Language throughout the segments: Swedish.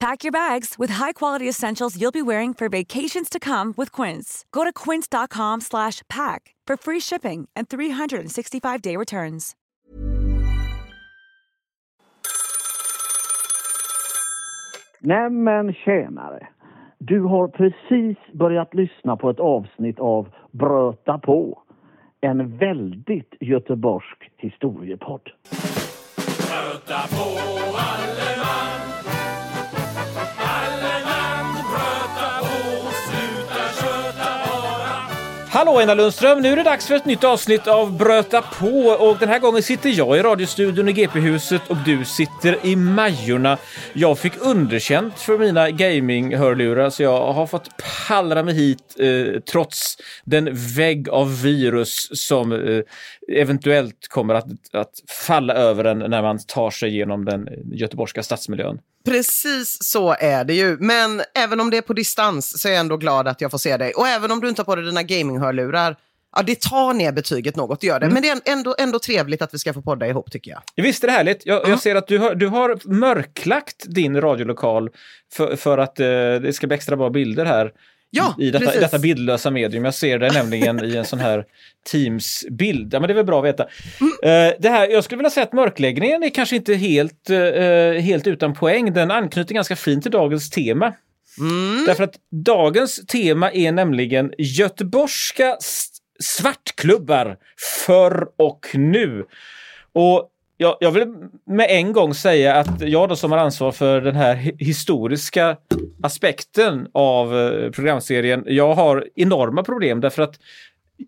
Pack your bags with high-quality essentials you'll be wearing for vacations to come with Quince. Go to quince.com slash pack for free shipping and 365-day returns. Nämen tjänare! Du har precis börjat lyssna på ett avsnitt av Bröta på. En väldigt göteborgsk historiepodd. Bröta på Hallå Einar Lundström! Nu är det dags för ett nytt avsnitt av Bröta på och den här gången sitter jag i radiostudion i GP-huset och du sitter i Majorna. Jag fick underkänt för mina gaming-hörlurar så jag har fått pallra mig hit eh, trots den vägg av virus som eh, eventuellt kommer att, att falla över en när man tar sig genom den göteborgska stadsmiljön. Precis så är det ju. Men även om det är på distans så är jag ändå glad att jag får se dig. Och även om du inte har på dig dina gaminghörlurar, ja det tar ner betyget något, det gör det. Men det är ändå, ändå trevligt att vi ska få podda ihop tycker jag. Visst är det härligt? Jag, jag ser att du har, du har mörklagt din radiolokal för, för att eh, det ska bli extra bra bilder här. Ja, i, detta, precis. detta bildlösa medium. Jag ser det nämligen i en sån här Teams-bild. Ja, men det är väl bra att veta. Eh, det här, jag skulle vilja säga att mörkläggningen är kanske inte helt, eh, helt utan poäng. Den anknyter ganska fint till dagens tema. Därför att dagens tema är nämligen göteborgska svartklubbar förr och nu. Och jag, jag vill med en gång säga att jag då som har ansvar för den här hi- historiska aspekten av eh, programserien, jag har enorma problem därför att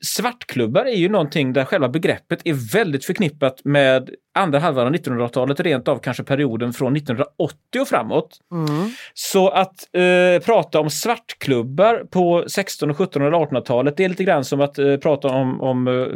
svartklubbar är ju någonting där själva begreppet är väldigt förknippat med andra halvan av 1900-talet, rent av kanske perioden från 1980 och framåt. Så att eh, prata om svartklubbar på 16, 17 eller 1800-talet, det är lite grann som att eh, prata om, om eh,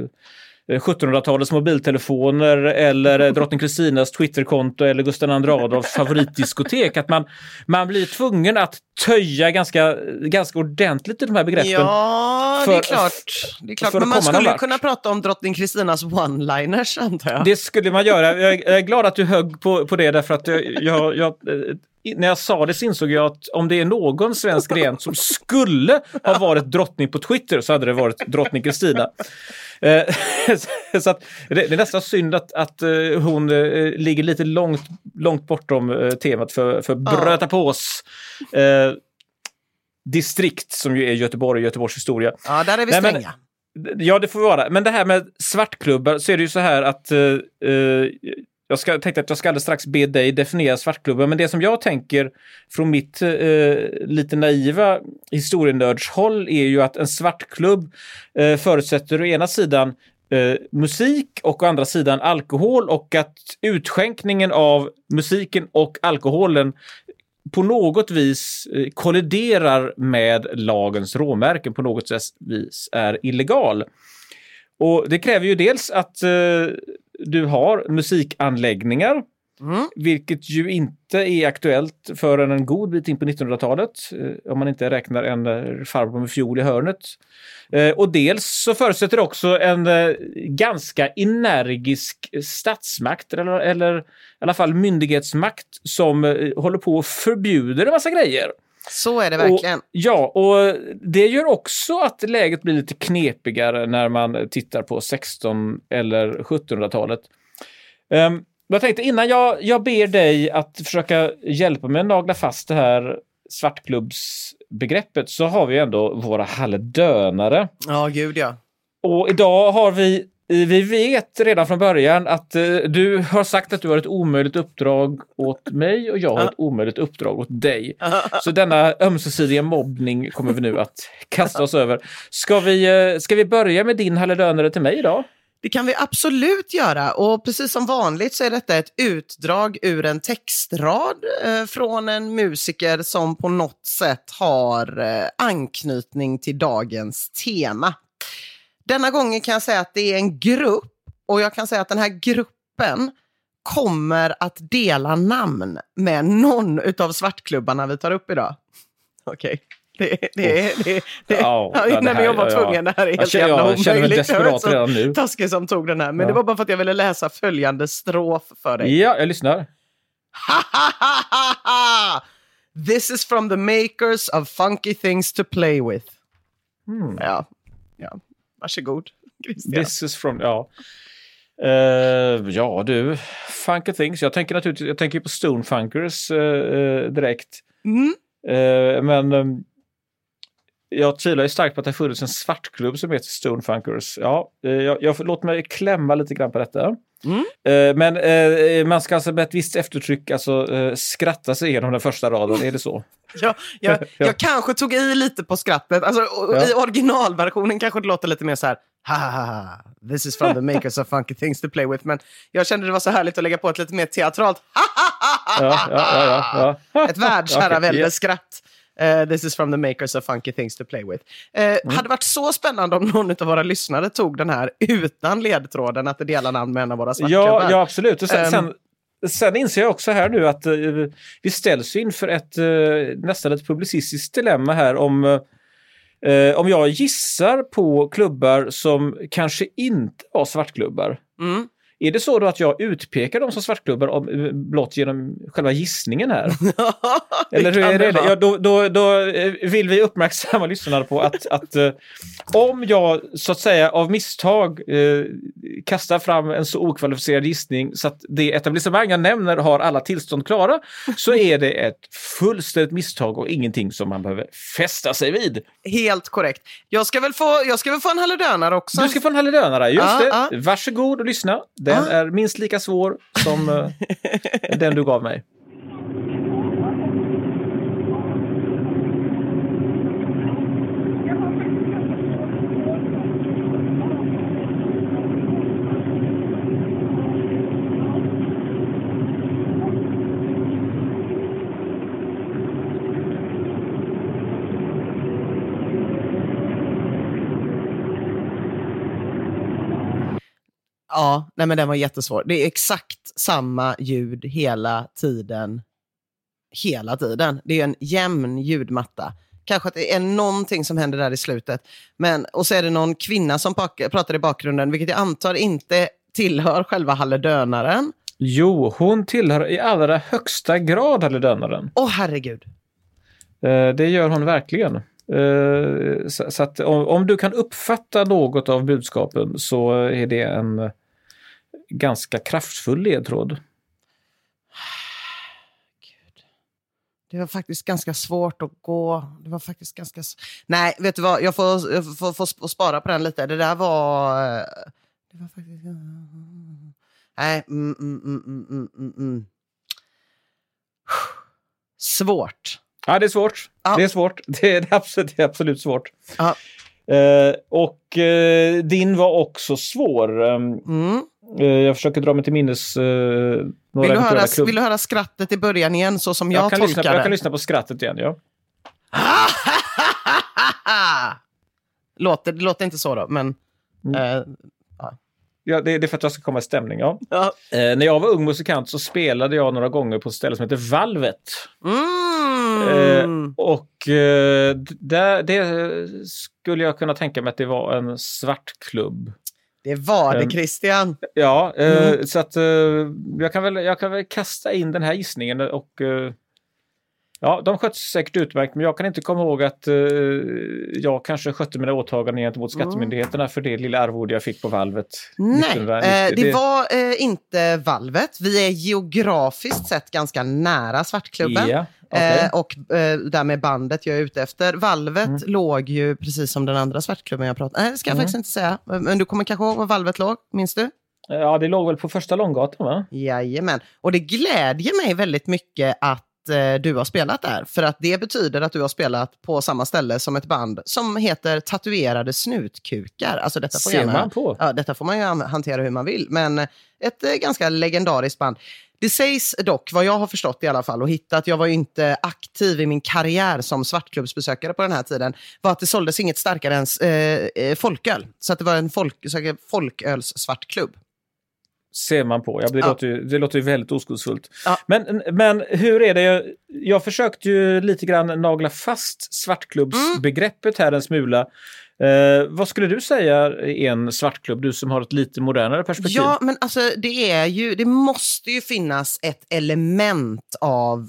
1700-talets mobiltelefoner eller eh, drottning Kristinas Twitterkonto eller Gustav II Adolfs favoritdiskotek. Att man, man blir tvungen att töja ganska, ganska ordentligt i de här begreppen. Ja, det är För- klart. Det är klart. för Men man skulle ju kunna prata om drottning Kristinas one-liners, antar jag. Det skulle man göra. Jag är, jag är glad att du högg på, på det därför att jag, jag, jag, eh, när jag sa det så insåg jag att om det är någon svensk gren som skulle ha varit drottning på Twitter så hade det varit drottning Kristina. Eh, så att det, är nästan synd att, att eh, hon eh, ligger lite långt, långt bortom temat för, för Bröta pås eh, distrikt som ju är Göteborg och Göteborgs historia. Ja, där är vi Nej, men- stränga. Ja, det får vi vara. Men det här med svartklubbar så är det ju så här att eh, jag ska, tänkte att jag ska alldeles strax be dig definiera svartklubben, men det som jag tänker från mitt eh, lite naiva historienördshåll är ju att en svartklubb eh, förutsätter å ena sidan eh, musik och å andra sidan alkohol och att utskänkningen av musiken och alkoholen på något vis eh, kolliderar med lagens råmärken, på något vis är illegal. Och det kräver ju dels att eh, du har musikanläggningar, vilket ju inte är aktuellt förrän en god bit in på 1900-talet, eh, om man inte räknar en eh, farbror med fiol i hörnet. Eh, och dels så förutsätter det också en ganska energisk statsmakt, eller, eller i alla fall myndighetsmakt, som håller på och förbjuder en massa grejer. Så är det verkligen. Och, ja, och det gör också att läget blir lite knepigare när man tittar på 16 eller 1700-talet. Um, jag tänkte innan jag, jag ber dig att försöka hjälpa mig att nagla fast det här svartklubbsbegreppet så har vi ändå våra halledönare. Ja, gud ja. Och idag har vi vi vet redan från början att eh, du har sagt att du har ett omöjligt uppdrag åt mig och jag har ett omöjligt uppdrag åt dig. Så denna ömsesidiga mobbning kommer vi nu att kasta oss över. Ska vi, eh, ska vi börja med din halledönare till mig idag? Det kan vi absolut göra. Och precis som vanligt så är detta ett utdrag ur en textrad eh, från en musiker som på något sätt har eh, anknytning till dagens tema. Denna gången kan jag säga att det är en grupp och jag kan säga att den här gruppen kommer att dela namn med någon av svartklubbarna vi tar upp idag. Okej. Det, det, det, det, det, Ja, ja, var ja, tvungen, det här är helt jävla jag känner mig omöjligt. Desperat redan nu. taskig som tog den här, men Ja. det var bara för att jag ville läsa följande strof för dig. Ja, jag lyssnar. This is from the makers of funky things to play with. Hmm. Ja, ja. Varsågod Christian. This is from, ja. Eh, ja du, Funky Things. Jag tänker naturligtvis jag tänker på Stonefunkers uh, direkt. Mm. Eh, men ehm, jag tvivlar ju starkt på att det har funnits en svartklubb som heter Stonefunkers. Ja, uh, jag, jag låt mig klämma lite grann på detta. Mm. Eh, men eh, man ska alltså med ett visst eftertryck alltså, eh, skratta sig igenom den första raden, är det så? Jag, jag, Ja. jag kanske tog i lite på skrattet. Alltså, Ja. I originalversionen kanske det låter lite mer så här. Ha, this is from the makers of funky things to play with. Men jag kände det var så härligt att lägga på ett lite mer teatralt ha, ha, ha, Ja, ha, ja, ja, ja, ja. Ett världsherravälde Okej, skratt. Eh, this is from the makers of funky things to play with. Uh, Hade varit så spännande om någon av våra lyssnare tog den här utan ledtråden att det delar namn med en av våra svartklubbar. Ja, ja absolut. Och sen, Ehm. sen, sen inser jag också här nu att eh, vi ställs inför ett eh, nästan ett publicistiskt dilemma här om om jag gissar på klubbar som kanske inte var svartklubbar. Mm. Är det så då att jag utpekar dem som svartklubbar om, eh, blott genom själva gissningen här? Eller hur är det det? Ja, då, då, då eh, vill vi uppmärksamma lyssnarna på att, att eh, om jag så att säga av misstag eh, kastar fram en så okvalificerad gissning så att det etablissemang jag nämner har alla tillstånd klara så är det ett fullständigt misstag och ingenting som man behöver fästa sig vid. Helt korrekt. Jag ska väl få, jag ska väl få en halledönare också. Du ska få en halledönare, just Ja, det. Varsågod och lyssna. Den Ja. är minst lika svår som eh, den du gav mig. Ja, nej men den var jättesvår. Det är exakt samma ljud hela tiden. Hela tiden. Det är en jämn ljudmatta. Kanske att det är någonting som händer där i slutet. Men, och så är det någon kvinna som pratar i bakgrunden, vilket jag antar inte tillhör själva halledönaren. Jo, hon tillhör i allra högsta grad halledönaren. Åh herregud. Eh, Det gör hon verkligen. Eh, Så att om du kan uppfatta något av budskapen så är det en ganska kraftfull ledtråd. Gud. Det var faktiskt ganska svårt att gå. Det var faktiskt ganska... Nej, vet du vad? Jag får, jag får, får, spara på den lite. Det där var... eh, Det var faktiskt... Nej. Mm, mm, mm, mm, mm, mm. Svårt. Ja, det är svårt. Ja. Det är svårt. Det är absolut, det är absolut svårt. Ja. Eh, och eh, din var också svår. Um, Mm. Eh, jag försöker dra mig till minnes eh, några Vill, du höra, klubb- vill du höra skrattet i början igen, så som jag, jag, kan tolkar lyssna på, det? jag kan lyssna på skrattet igen. Ja. låter, det låter inte så då, men... Mm. eh, Ja, det, det är för att jag ska komma i stämning. Ja. ja. Eh, när jag var ung musikant så spelade jag några gånger på ett ställe som heter Valvet. Mm. Eh, och eh, där, det skulle jag kunna tänka mig att det var en svart klubb. Det var det, Ehm, Christian. Ja, eh, Mm. så att eh, jag, kan väl, jag kan väl kasta in den här gissningen och eh, ja, de sköts säkert utmärkt, men jag kan inte komma ihåg att eh, jag kanske skötte mina åtaganden gentemot skattemyndigheterna för det lilla arvode jag fick på valvet. Nej, 1990. eh, det var eh, inte valvet. Vi är geografiskt sett ganska nära Svartklubben. Ja, Okej. Eh, och eh, därmed bandet jag är ute efter. Valvet låg ju precis som den andra svartklubben jag pratade Nej, det ska jag faktiskt inte säga. Men du kommer kanske ihåg var Valvet låg? Minns du? Ja, det låg väl på första Långgatan va? Jajamän. Och det glädjer mig väldigt mycket att eh, du har spelat där. För att det betyder att du har spelat på samma ställe som ett band som heter Tatuerade snutkukar. Alltså detta får, Ser gärna, man på. Ja, detta får man ju an- hantera hur man vill. Men ett eh, ganska legendariskt band. Det sägs dock, vad jag har förstått i alla fall och hittat, jag var ju inte aktiv i min karriär som svartklubbsbesökare på den här tiden, var att det såldes inget starkare än eh, eh, folköl. Så att det var en folk, folköls-svartklubb. Ser man på. Ja, det, Ja. låter, ju, det låter ju väldigt oskuldsfullt. Ja. Men, men hur är det? Jag, jag försökte ju lite grann nagla fast svartklubbsbegreppet här en smula. Eh, vad skulle du säga är en svartklubb, du som har ett lite modernare perspektiv? Ja, men alltså det är ju, det måste ju finnas ett element av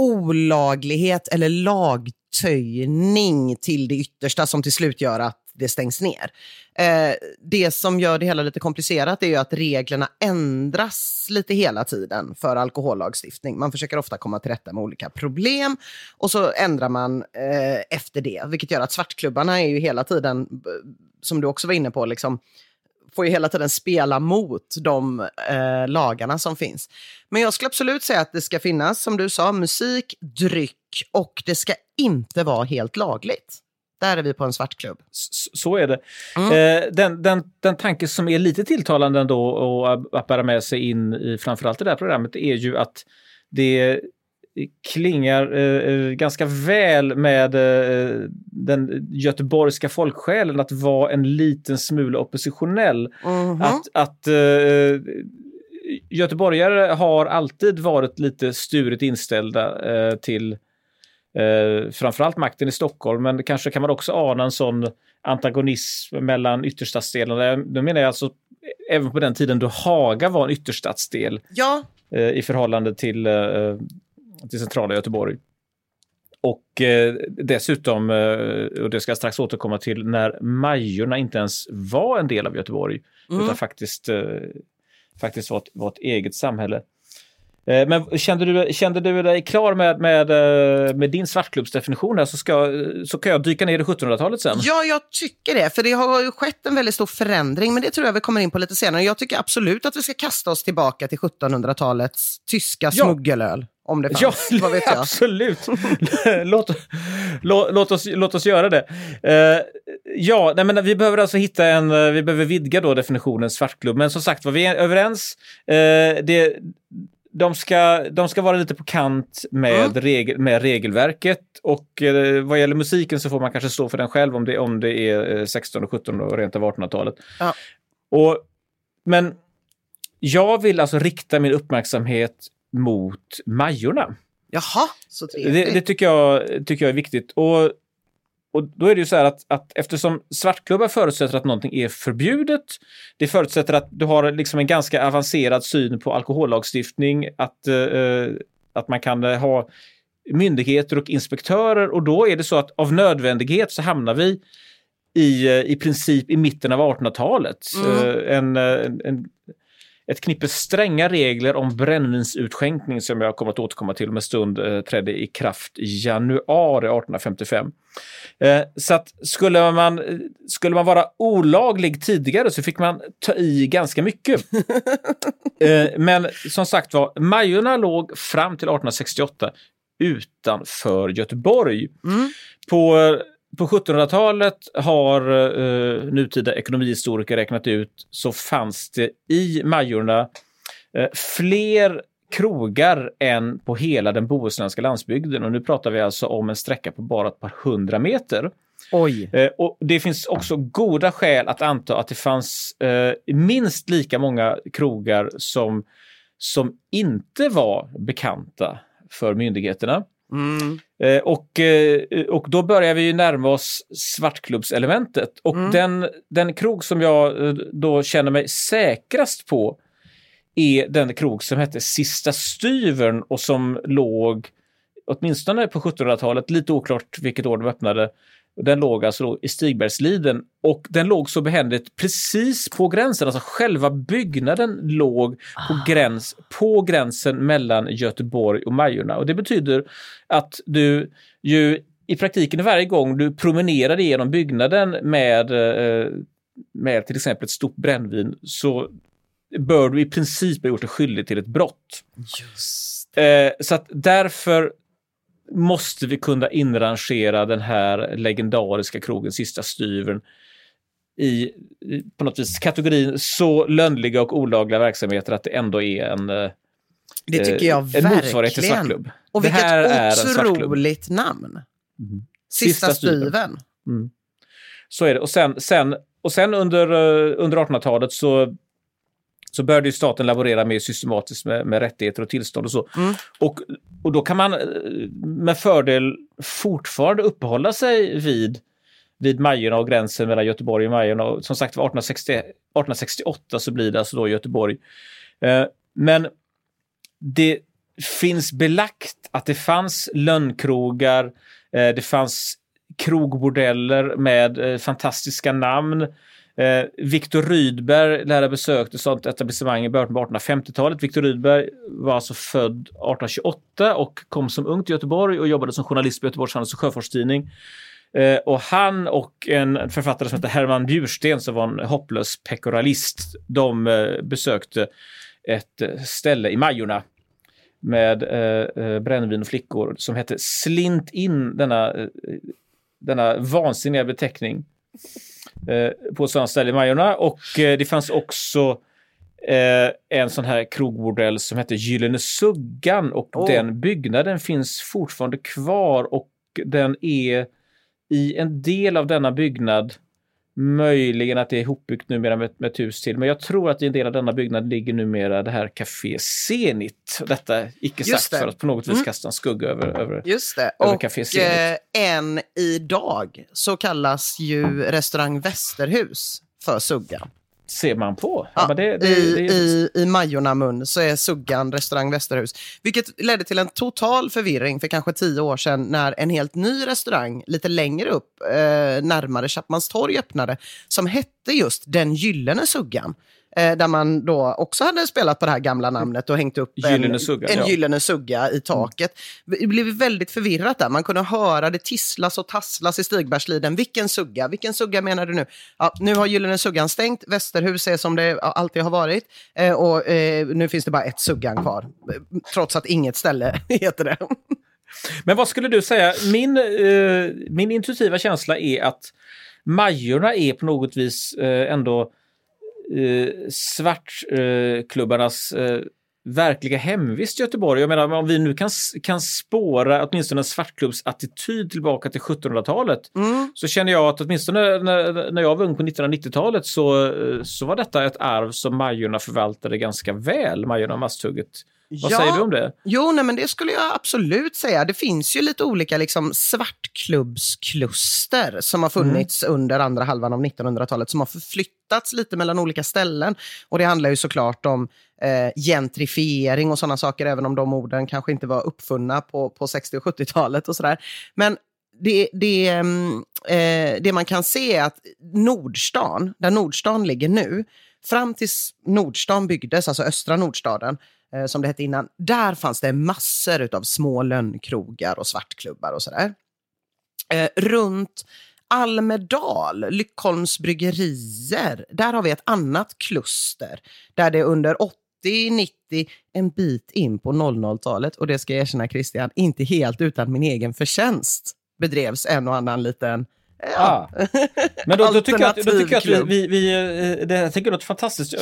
olaglighet eller lagtöjning till det yttersta som till slut gör att det stängs ner. Eh, det som gör det hela lite komplicerat är ju att reglerna ändras lite hela tiden för alkohollagstiftning. Man försöker ofta komma till rätta med olika problem och så ändrar man eh, efter det, vilket gör att svartklubbarna är ju hela tiden, eh, som du också var inne på, liksom, får ju hela tiden spela mot de eh, lagarna som finns. Men jag skulle absolut säga att det ska finnas, som du sa, musik, dryck och det ska inte vara helt lagligt. Där är vi på en svartklubb. S- Så är det. Mm. Eh, den, den, den tanke som är lite tilltalande ändå och att- bära med sig in i framförallt det där programmet är ju att det klingar eh, eh, ganska väl med eh, den göteborgska folksjälen att vara en liten smula oppositionell. Mhm. Att, att eh, göteborgare har alltid varit lite sturigt inställda eh, till eh, framförallt makten i Stockholm, men kanske kan man också ana en sån antagonism mellan ytterstadsdelarna. Då menar jag alltså även på den tiden då Haga var en ytterstadsdel Ja, eh, i förhållande till, eh, till centrala Göteborg. Och eh, dessutom, eh, och det ska jag strax återkomma till, när Majorna inte ens var en del av Göteborg, utan faktiskt, eh, faktiskt var, ett, var ett eget samhälle. Eh, Men kände du, kände du dig klar med, med, eh, med din svartklubbsdefinition här så, ska, så kan jag dyka ner i 1700-talet sen. Ja, jag tycker det. För det har ju skett en väldigt stor förändring, men det tror jag vi kommer in på lite senare. Jag tycker absolut att vi ska kasta oss tillbaka till 1700-talets tyska Ja. smuggelöl. Om det Ja, fanns. Vad vet jag? absolut. låt, låt, låt, oss, låt oss göra det. Eh, ja, nej, men vi behöver alltså hitta en, vi behöver vidga då definitionen svartklubb. Men som sagt var, vi är överens. Eh, det, de, ska, de ska vara lite på kant med, Mm. regel, med regelverket och eh, vad gäller musiken så får man kanske stå för den själv om det, om det är eh, 16 och 17 och rent av 1800-talet. Ja. Och, men jag vill alltså rikta min uppmärksamhet mot Majorna. Jaha, så Det, trevligt. det tycker, jag, tycker jag är viktigt. Och, och då är det ju så här att, att eftersom svartklubbar förutsätter att någonting är förbjudet, det förutsätter att du har liksom en ganska avancerad syn på alkohollagstiftning, att, eh, att man kan eh, ha myndigheter och inspektörer och då är det så att av nödvändighet så hamnar vi i, eh, i princip i mitten av 1800-talet. Eh, En, en, en, ett knippe stränga regler om brännvinsutskänkning som jag kommer att återkomma till om en stund eh, trädde i kraft i januari 1855. Eh, så att skulle man, eh, skulle man vara olaglig tidigare så fick man ta i ganska mycket. eh, men som sagt var, Majorna låg fram till 1868 utanför Göteborg. På, på 1700-talet har eh, nutida ekonomihistoriker räknat ut så fanns det i Majorna eh, fler krogar än på hela den bohuslänska landsbygden. Och nu pratar vi alltså om en sträcka på bara ett par hundra meter. Oj. Eh, och det finns också goda skäl att anta att det fanns eh, minst lika många krogar som, som inte var bekanta för myndigheterna. Mm. Eh, och, eh, och då börjar vi ju närma oss svartklubbselementet. Och den, den krog som jag eh, då känner mig säkrast på är den krog som hette Sista Styvern och som låg åtminstone på 1700-talet, lite oklart vilket år de öppnade, Den låg alltså i Stigbergsliden och den låg så behändigt precis på gränsen, alltså själva byggnaden låg på, gräns, på gränsen mellan Göteborg och Majorna. Och det betyder att du ju i praktiken varje gång du promenerade genom byggnaden med, eh, med till exempel ett stort brännvin så bör du i princip ha gjort dig skyldig till ett brott. Just. Eh, så att därför måste vi kunna inrangera den här legendariska krogen Sista styvern i, i på något vis kategorin så lönnliga och olagliga verksamheter att det ändå är en, eh, Det tycker jag en motsvarighet till svartklubb. Och det vilket otroligt namn. Mhm. Sista, Sista styven. styven. Så är det. Och sen, sen, och sen under, eh, under 1800-talet så, så började ju staten laborera mer systematiskt med, med rättigheter och tillstånd och så. Mm. Och, och då kan man eh, med fördel fortfarande uppehålla sig vid, vid Majorna och gränsen mellan Göteborg och Majorna. Och som sagt var 1860, 1868 så blir det alltså då Göteborg. Eh, men det finns belagt att det fanns lönnkrogar, eh, det fanns krogbordeller med eh, fantastiska namn. Eh, Viktor Rydberg lär ha besökt ett sådant etablissemang i början på 1850-talet. Viktor Rydberg var alltså född 1828 och kom som ung till Göteborg och jobbade som journalist på Göteborgs Handels och Sjöfartstidning. Eh, och han och en författare som hette Herman Bjursten som var en hopplös pekoralist, de eh, besökte ett eh, ställe i Majorna med eh, eh, brännvin och flickor som hette Slint in, denna, eh, denna vansinniga beteckning på ett sådant ställe i Majorna. Och eh, det fanns också eh, en sån här krogbordell som hette Gyllene Suggan och Åh. den byggnaden finns fortfarande kvar och den är i en del av denna byggnad Möjligen att det är ihopbyggt numera med, med ett hus till, men jag tror att i en del av denna byggnad ligger numera det här Café Zenit. Detta icke sagt för att på något vis Mm. kasta en skugga över, över Just det. Över Och Café Zenit. eh, än idag så kallas ju restaurang Västerhus för Suggan. Ser man på. Ja, men det, det, I, det, i, I Majorna-mun så är Suggan restaurang Västerhus. Vilket ledde till en total förvirring för kanske tio år sedan när en helt ny restaurang lite längre upp, eh, närmare Chapmanstorg öppnade, som hette just Den Gyllene Suggan. Eh, där man då också hade spelat på det här gamla namnet och hängt upp Gyllene en, Suggan, en ja. gyllene sugga i taket. Det blev väldigt förvirrat där. Man kunde höra det tisslas och tasslas i Stigbergsliden. Vilken sugga? Vilken sugga menar du nu? Ja, nu har Gyllene Suggan stängt. Västerhus är som det alltid har varit. Eh, och eh, nu finns det bara ett Suggan kvar. Trots att inget ställe heter det. Men vad skulle du säga? Min, eh, min intuitiva känsla är att Majorna är på något vis eh, ändå eh, svartklubbarnas eh, verkliga hemvist Göteborg. Jag menar, om vi nu kan, kan spåra åtminstone en svartklubbsattityd tillbaka till 1700-talet Mm. så känner jag att åtminstone när, när jag var ung på 1990-talet så, eh, så var detta ett arv som Majorna förvaltade ganska väl, Majorna och Masthugget. Vad Ja. säger du om det? Jo, nej, men det skulle jag absolut säga. Det finns ju lite olika liksom, svartklubbskluster som har funnits under andra halvan av 1900-talet som har förflyttats lite mellan olika ställen. Och det handlar ju såklart om eh, gentrifiering och sådana saker, även om de orden kanske inte var uppfunna på, på 60 och 70-talet och sådär. Men det, det, mm, eh, det man kan se är att Nordstan, där Nordstan ligger nu, fram tills Nordstan byggdes, alltså östra Nordstaden, eh, som det hette innan, där fanns det massor av små lönnkrogar och svartklubbar och sådär. Eh, runt Almedal, Lyckholms bryggerier, där har vi ett annat kluster där det under 80, 90, en bit in på 00-talet, och det ska jag erkänna Christian, inte helt utan min egen förtjänst bedrevs en och annan liten Ah. Men då, då, tycker jag att, då tycker jag att vi, vi, vi eh, det här tycker jag låter fantastiskt,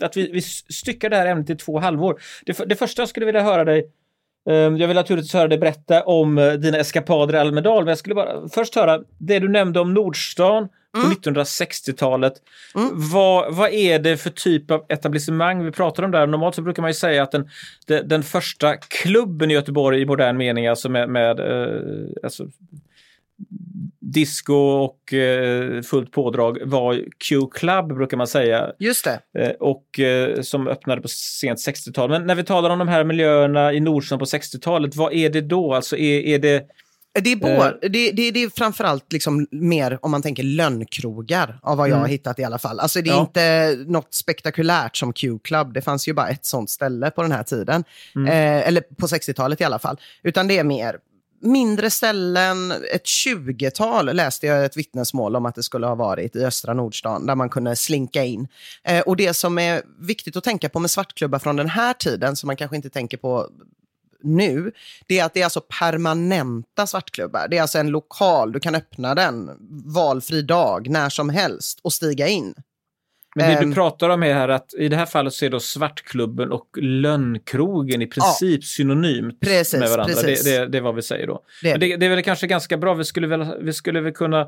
att vi, vi styckar det här ämnet i två halvor. Det, det första jag skulle vilja höra dig, eh, jag vill naturligtvis höra dig berätta om eh, dina eskapader i Almedal, men jag skulle bara först höra det du nämnde om Nordstan på 1960-talet. Vad, vad är det för typ av etablissemang vi pratar om där? Normalt så brukar man ju säga att den, den, den första klubben i Göteborg i modern mening, alltså med, med eh, alltså, disco och eh, fullt pådrag var Q-Club brukar man säga. Just det. Eh, och eh, som öppnade på sent 60-tal. Men när vi talar om de här miljöerna i Nordstan på 60-talet, vad är det då? Alltså är, är, det, Det är, både, det, det, det är framförallt liksom mer om man tänker lönnkrogar, av vad jag har hittat i alla fall. Alltså det är Ja. inte något spektakulärt som Q-Club. Det fanns ju bara ett sånt ställe på den här tiden. Eh, eller på 60-talet i alla fall. Utan det är mer mindre ställen, ett 20-tal läste jag ett vittnesmål om att det skulle ha varit i östra Nordstan, där man kunde slinka in. Eh, och det som är viktigt att tänka på med svartklubbar från den här tiden, som man kanske inte tänker på nu, det är att det är alltså permanenta svartklubbar. Det är alltså en lokal, du kan öppna den valfri dag, när som helst och stiga in. Men det Ehm. du pratar om är här att i det här fallet så är då Svartklubben och Lönnkrogen i princip synonymt Precis, med varandra. precis. Det, det, det är vad vi säger då. Det det, det är väl kanske ganska bra, vi skulle väl, vi skulle väl kunna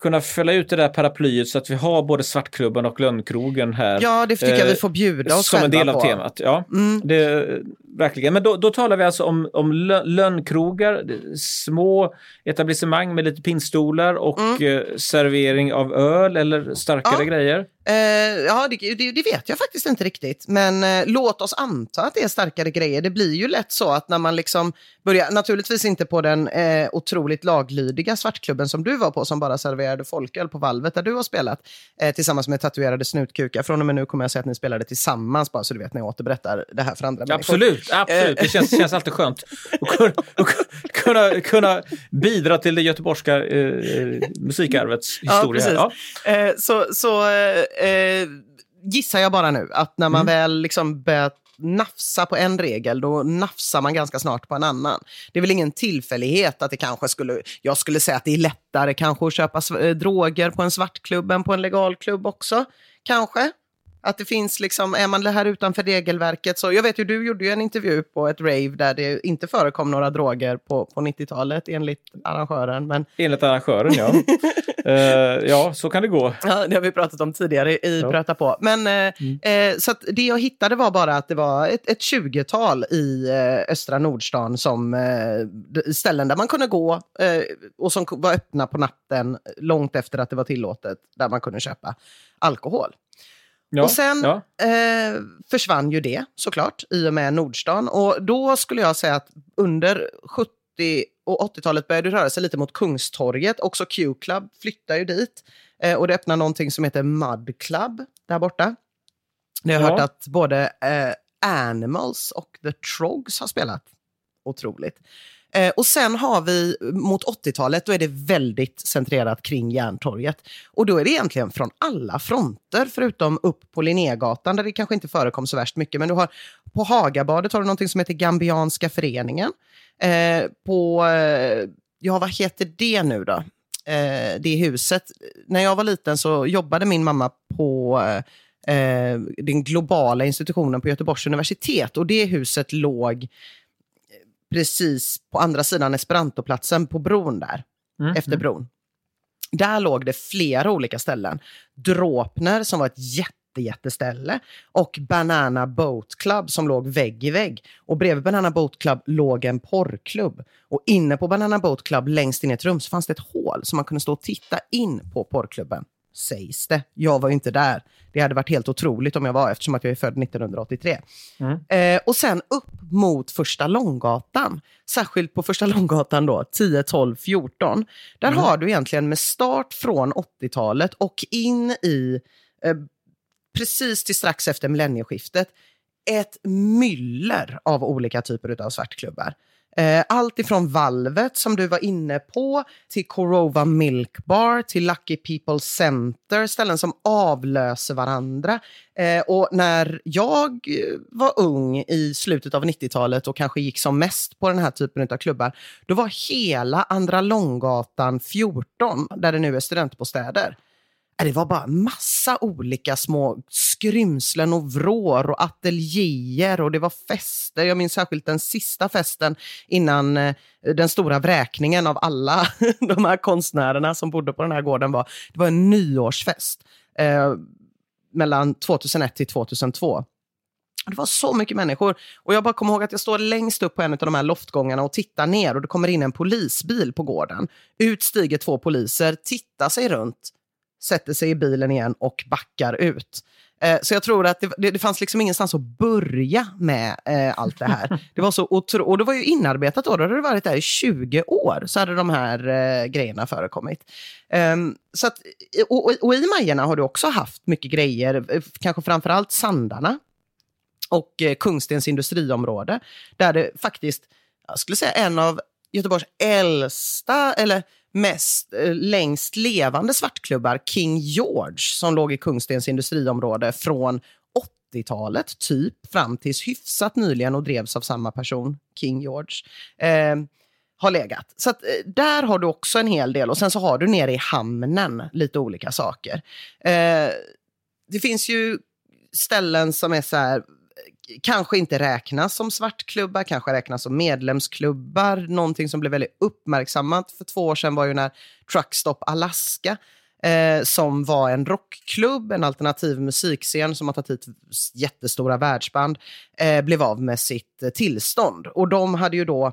kunna fälla ut det där paraplyet så att vi har både Svartklubben och Lönnkrogen här. Ja, det tycker jag Eh, vi får bjuda oss som en del av på. temat. Ja, Mm. det, verkligen. Men då, då talar vi alltså om, om lö- lönnkrogar, små etablissemang med lite pinnstolar och eh, servering av öl eller starkare Mm. Ja. grejer. Eh, ja, det, det, det vet jag faktiskt inte riktigt. Men eh, låt oss anta att det är starkare grejer. Det blir ju lätt så att när man liksom börjar, naturligtvis inte på den eh, otroligt laglydiga svartklubben som du var på, som bara serverade folköl på valvet där du har spelat, eh, tillsammans med tatuerade snutkukar. Från och med nu kommer jag säga att ni spelade tillsammans, bara så du vet när jag återberättar det här för andra människor. Absolut, absolut. Det känns, känns alltid skönt att kunna, kunna, kunna bidra till det göteborgska eh, musikarvets historia. precis. Ja, Eh, så så eh, eh, gissar jag bara nu att när man Mm. väl liksom börjar nafsa på en regel, då nafsar man ganska snart på en annan. Det är väl ingen tillfällighet att det kanske skulle, jag skulle säga att det är lättare kanske att köpa eh, droger på en svartklubb än på en legalklubb också. Kanske. Att det finns liksom, är man här utanför regelverket så, jag vet ju du gjorde ju en intervju på ett rave där det inte förekom några droger på, på 90-talet enligt arrangören, men enligt arrangören, ja. Eh, ja, så kan det gå. Ja, det har vi pratat om tidigare i Ja. Bröta på. Men, eh, eh, så att det jag hittade var bara att det var ett, ett 20-tal i östra Nordstan som ställen där man kunde gå och som var öppna på natten långt efter att det var tillåtet, där man kunde köpa alkohol. Ja, och sen ja. eh, försvann ju det såklart i och med Nordstan. Och då skulle jag säga att under 70 och 80-talet började det röra sig lite mot Kungstorget. Också Q-Club flyttar ju dit. Eh, och det öppnar någonting som heter Mud Club där borta. Jag har Ja. hört att både eh, Animals och The Trogs har spelat. Otroligt. Eh, och sen har vi mot 80-talet, då är det väldigt centrerat kring Järntorget. Och då är det egentligen från alla fronter, förutom upp på Linnégatan där det kanske inte förekom så värst mycket. Men du har på Hagabadet har du någonting som heter Gambianska föreningen. Eh, på, eh, ja vad heter det nu då? Eh, det huset. När jag var liten så jobbade min mamma på eh, eh den globala institutionen på Göteborgs universitet och det huset låg precis på andra sidan Esperantoplatsen på bron där, Mm. efter bron. Där låg det flera olika ställen. Dråpner som var ett jätte jätteställe och Banana Boat Club som låg vägg i vägg. Och bredvid Banana Boat Club låg en porrklubb. Och inne på Banana Boat Club längst in i ett rum så fanns det ett hål som man kunde stå och titta in på porrklubben. Sägs det. Jag var ju inte där. Det hade varit helt otroligt om jag var eftersom att jag är född 1983. Eh, och sen upp mot första Långgatan. Särskilt på första Långgatan då, 10, 12, 14. Där har du egentligen med start från 80-talet och in i eh, precis till strax efter millennieskiftet ett myller av olika typer av svartklubbar. Eh, allt ifrån Valvet som du var inne på till Corova Milk Bar till Lucky People Center, ställen som avlöser varandra. Eh, och när jag eh, var ung i slutet av 90-talet och kanske gick som mest på den här typen av klubbar, då var hela Andra Långgatan 14, där det nu är studentbostäder, det var bara massa olika små skrymslen och vrår och ateljéer och det var fester. Jag minns särskilt den sista festen innan eh, den stora vräkningen av alla de här konstnärerna som bodde på den här gården var. Det var en nyårsfest eh, mellan 2001 till 2002. Det var så mycket människor. Och jag bara kommer ihåg att jag står längst upp på en av de här loftgångarna och tittar ner och det kommer in en polisbil på gården. Ut stiger två poliser, tittar sig runt, sätter sig i bilen igen och backar ut. Eh, Så jag tror att det, det, fanns liksom ingenstans att börja med eh, allt det här. Det var så otro, och det var ju inarbetat då, då hade det varit där i 20 år, så hade de här eh, grejerna förekommit. Ehm, så att, och, och, och i Majerna har du också haft mycket grejer, eh, kanske framförallt Sandarna och eh, Kungstens industriområde, där det faktiskt, jag skulle säga en av Göteborgs äldsta, eller mest eh, längst levande svartklubbar, King George, som låg i Kungstens industriområde från 80-talet, typ, fram tills hyfsat nyligen och drevs av samma person, King George. Eh, har legat. Så att, eh, där har du också en hel del. Och sen så har du nere i hamnen lite olika saker. Eh, det finns ju ställen som är så här, kanske inte räknas som svartklubbar, kanske räknas som medlemsklubbar. Någonting som blev väldigt uppmärksammat för två år sedan var ju när Truckstop Alaska, eh, som var en rockklubb, en alternativ musikscen som har tagit hit jättestora världsband, eh, blev av med sitt eh, tillstånd. Och de hade ju då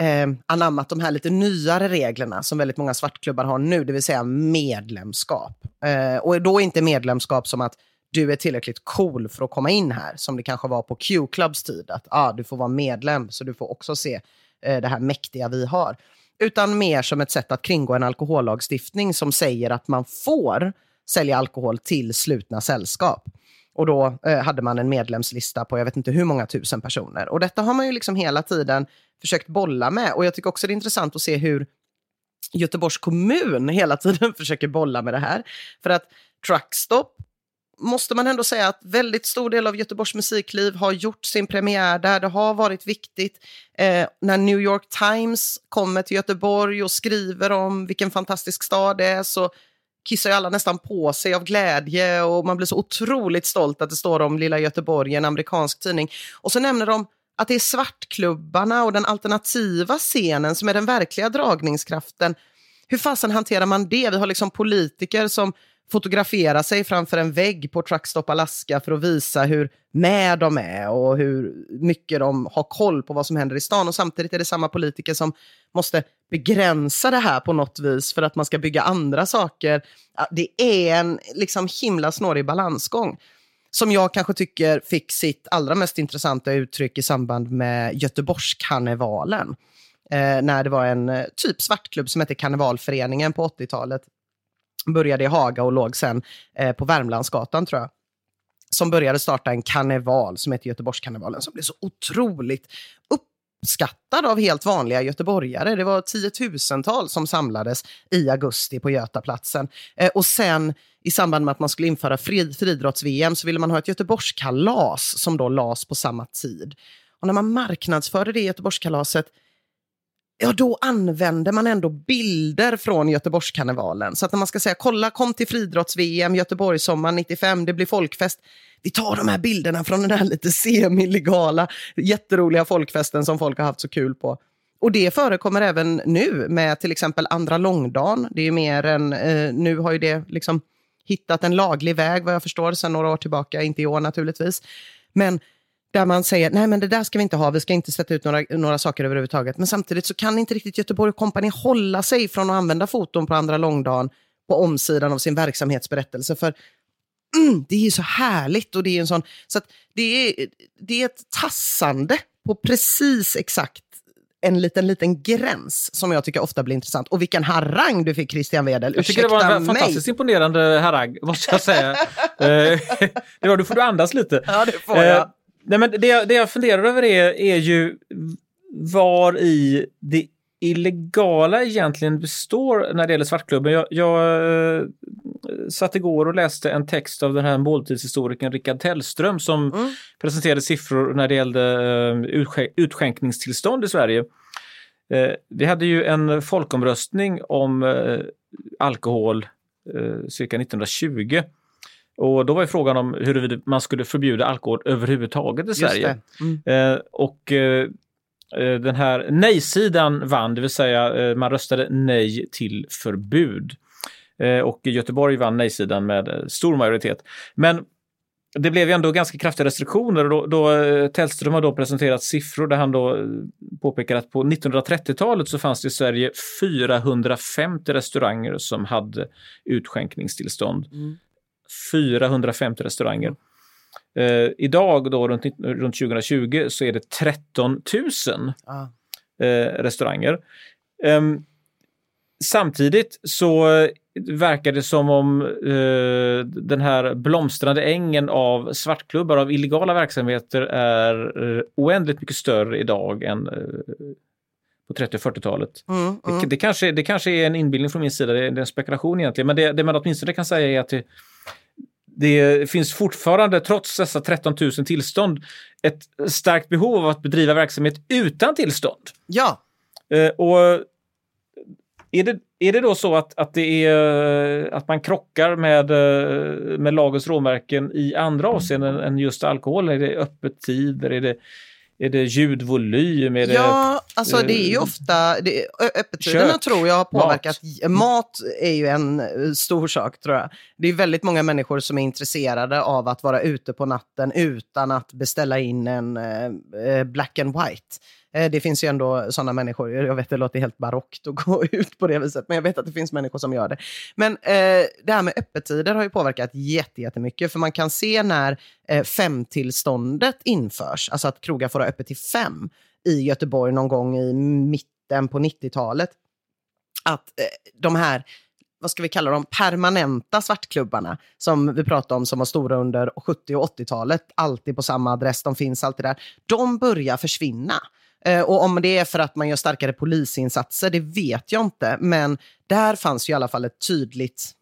eh, anammat de här lite nyare reglerna som väldigt många svartklubbar har nu, det vill säga medlemskap. Eh, och då är inte medlemskap som att du är tillräckligt cool för att komma in här, som det kanske var på Q-Clubs tid, att ah, du får vara medlem så du får också se eh, det här mäktiga vi har. Utan mer som ett sätt att kringgå en alkohollagstiftning som säger att man får sälja alkohol till slutna sällskap. Och då eh, hade man en medlemslista på jag vet inte hur många tusen personer. Och detta har man ju liksom hela tiden försökt bolla med. Och jag tycker också det är intressant att se hur Göteborgs kommun hela tiden försöker bolla med det här. För att Truckstop måste man ändå säga att väldigt stor del av Göteborgs musikliv har gjort sin premiär där. Det har varit viktigt. Eh, när New York Times kommer till Göteborg och skriver om vilken fantastisk stad det är så kissar ju alla nästan på sig av glädje och man blir så otroligt stolt att det står om lilla Göteborg i en amerikansk tidning. Och så nämner de att det är svartklubbarna och den alternativa scenen som är den verkliga dragningskraften. Hur fasen hanterar man det? Vi har liksom politiker som fotografera sig framför en vägg på Truckstop Alaska för att visa hur med de är och hur mycket de har koll på vad som händer i stan. Och samtidigt är det samma politiker som måste begränsa det här på något vis för att man ska bygga andra saker. Det är en liksom himla snårig balansgång som jag kanske tycker fick sitt allra mest intressanta uttryck i samband med Göteborgskarnevalen. Eh, när det var en eh, typ svartklubb som hette Karnevalföreningen på 80-talet började i Haga och låg sen eh, på Värmlandsgatan tror jag. Som började starta en karneval som heter Göteborgskarnevalen som blev så otroligt uppskattad av helt vanliga göteborgare. Det var tiotusentals som samlades i augusti på Götaplatsen. Eh, och sen i samband med att man skulle införa friidrotts-VM så ville man ha ett Göteborgskalas som då lades på samma tid. Och när man marknadsförde det Göteborgskalaset ja då använder man ändå bilder från Göteborgskarnevalen. Så att när man ska säga kolla kom till friidrotts-VM Göteborg sommar 95, det blir folkfest. Vi tar de här bilderna från den här lite semilegala, jätteroliga folkfesten som folk har haft så kul på. Och det förekommer även nu med till exempel andra långdagen. Det är mer än, eh, nu har ju det liksom hittat en laglig väg vad jag förstår sedan några år tillbaka, inte i år naturligtvis. Men där man säger nej men det där ska vi inte ha, vi ska inte sätta ut några, några saker överhuvudtaget. Men samtidigt så kan inte riktigt Göteborg Company hålla sig från att använda foton på andra långdagen på omsidan av sin verksamhetsberättelse. För mm, det är ju så härligt och det är en sån, så det är, det är ett tassande på precis exakt en liten, liten gräns som jag tycker ofta blir intressant. Och vilken harang du fick Christian Wedel. Jag tycker det var en mig. fantastiskt imponerande harang, måste jag säga. Eh, det var, du får du andas lite. Ja, det får jag. Nej, men det, jag- det jag funderar över är, är ju var i det illegala egentligen består när det gäller svartklubben. Jag, jag eh, satt igår och läste en text av den här måltidshistorikern Rickard Tellström som Mm. presenterade siffror när det gällde eh, utskänk- utskänkningstillstånd i Sverige. Eh, vi hade ju en folkomröstning om eh, alkohol eh, cirka 1920. Och då var ju frågan om huruvida man skulle förbjuda alkohol överhuvudtaget i Just Sverige. det. Mm. Eh, och eh, eh, den här nej-sidan vann, det vill säga eh, man röstade nej till förbud. Eh, och Göteborg vann nej-sidan med eh, stor majoritet. Men det blev ju ändå ganska kraftiga restriktioner. och Då, då, Tellström har då presenterat siffror där han då påpekar att på 1930-talet så fanns det i Sverige 450 restauranger som hade utskänkningstillstånd. 450 restauranger. Eh, idag, då, runt, runt 2020, så är det 13 000 Ja. eh, restauranger. Ehm, samtidigt så verkar det som om eh, den här blomstrande ängen av svartklubbar, av illegala verksamheter är eh, oändligt mycket större idag än eh, på 30 och 40-talet. Mm, mm. Det, det, kanske, det kanske är en inbildning från min sida, det är, det är en spekulation egentligen, men det, det man åtminstone kan säga är att det, det finns fortfarande, trots dessa 13 000 tillstånd, ett starkt behov av att bedriva verksamhet utan tillstånd. Ja, Eh, och är det, är det då så att, att, det är, att man krockar med, eh, med lagens råmärken i andra avseenden än just alkohol? Är det öppettider? Är det, är det ljudvolym? Är det, ja alltså det är ju eh, ofta, det, öppettiderna kök, tror jag har påverkat. mat. Mat. är ju en eh, stor sak tror jag. Det är väldigt många människor som är intresserade av att vara ute på natten utan att beställa in en eh, eh, black and white. Eh, det finns ju ändå sådana människor, jag vet det låter helt barockt att gå ut på det viset, men jag vet att det finns människor som gör det. Men eh, det här med öppettider har ju påverkat jättemycket, för man kan se när eh, femtillståndet införs, alltså att krogar får ha öppet till fem i Göteborg någon gång i mitten på 90-talet, att eh, de här vad ska vi kalla dem, permanenta svartklubbarna som vi pratade om som var stora under 70 och 80-talet, alltid på samma adress, de finns alltid där, de börjar försvinna. Eh, och om det är för att man gör starkare polisinsatser, det vet jag inte, men där fanns ju i alla fall ett tydligt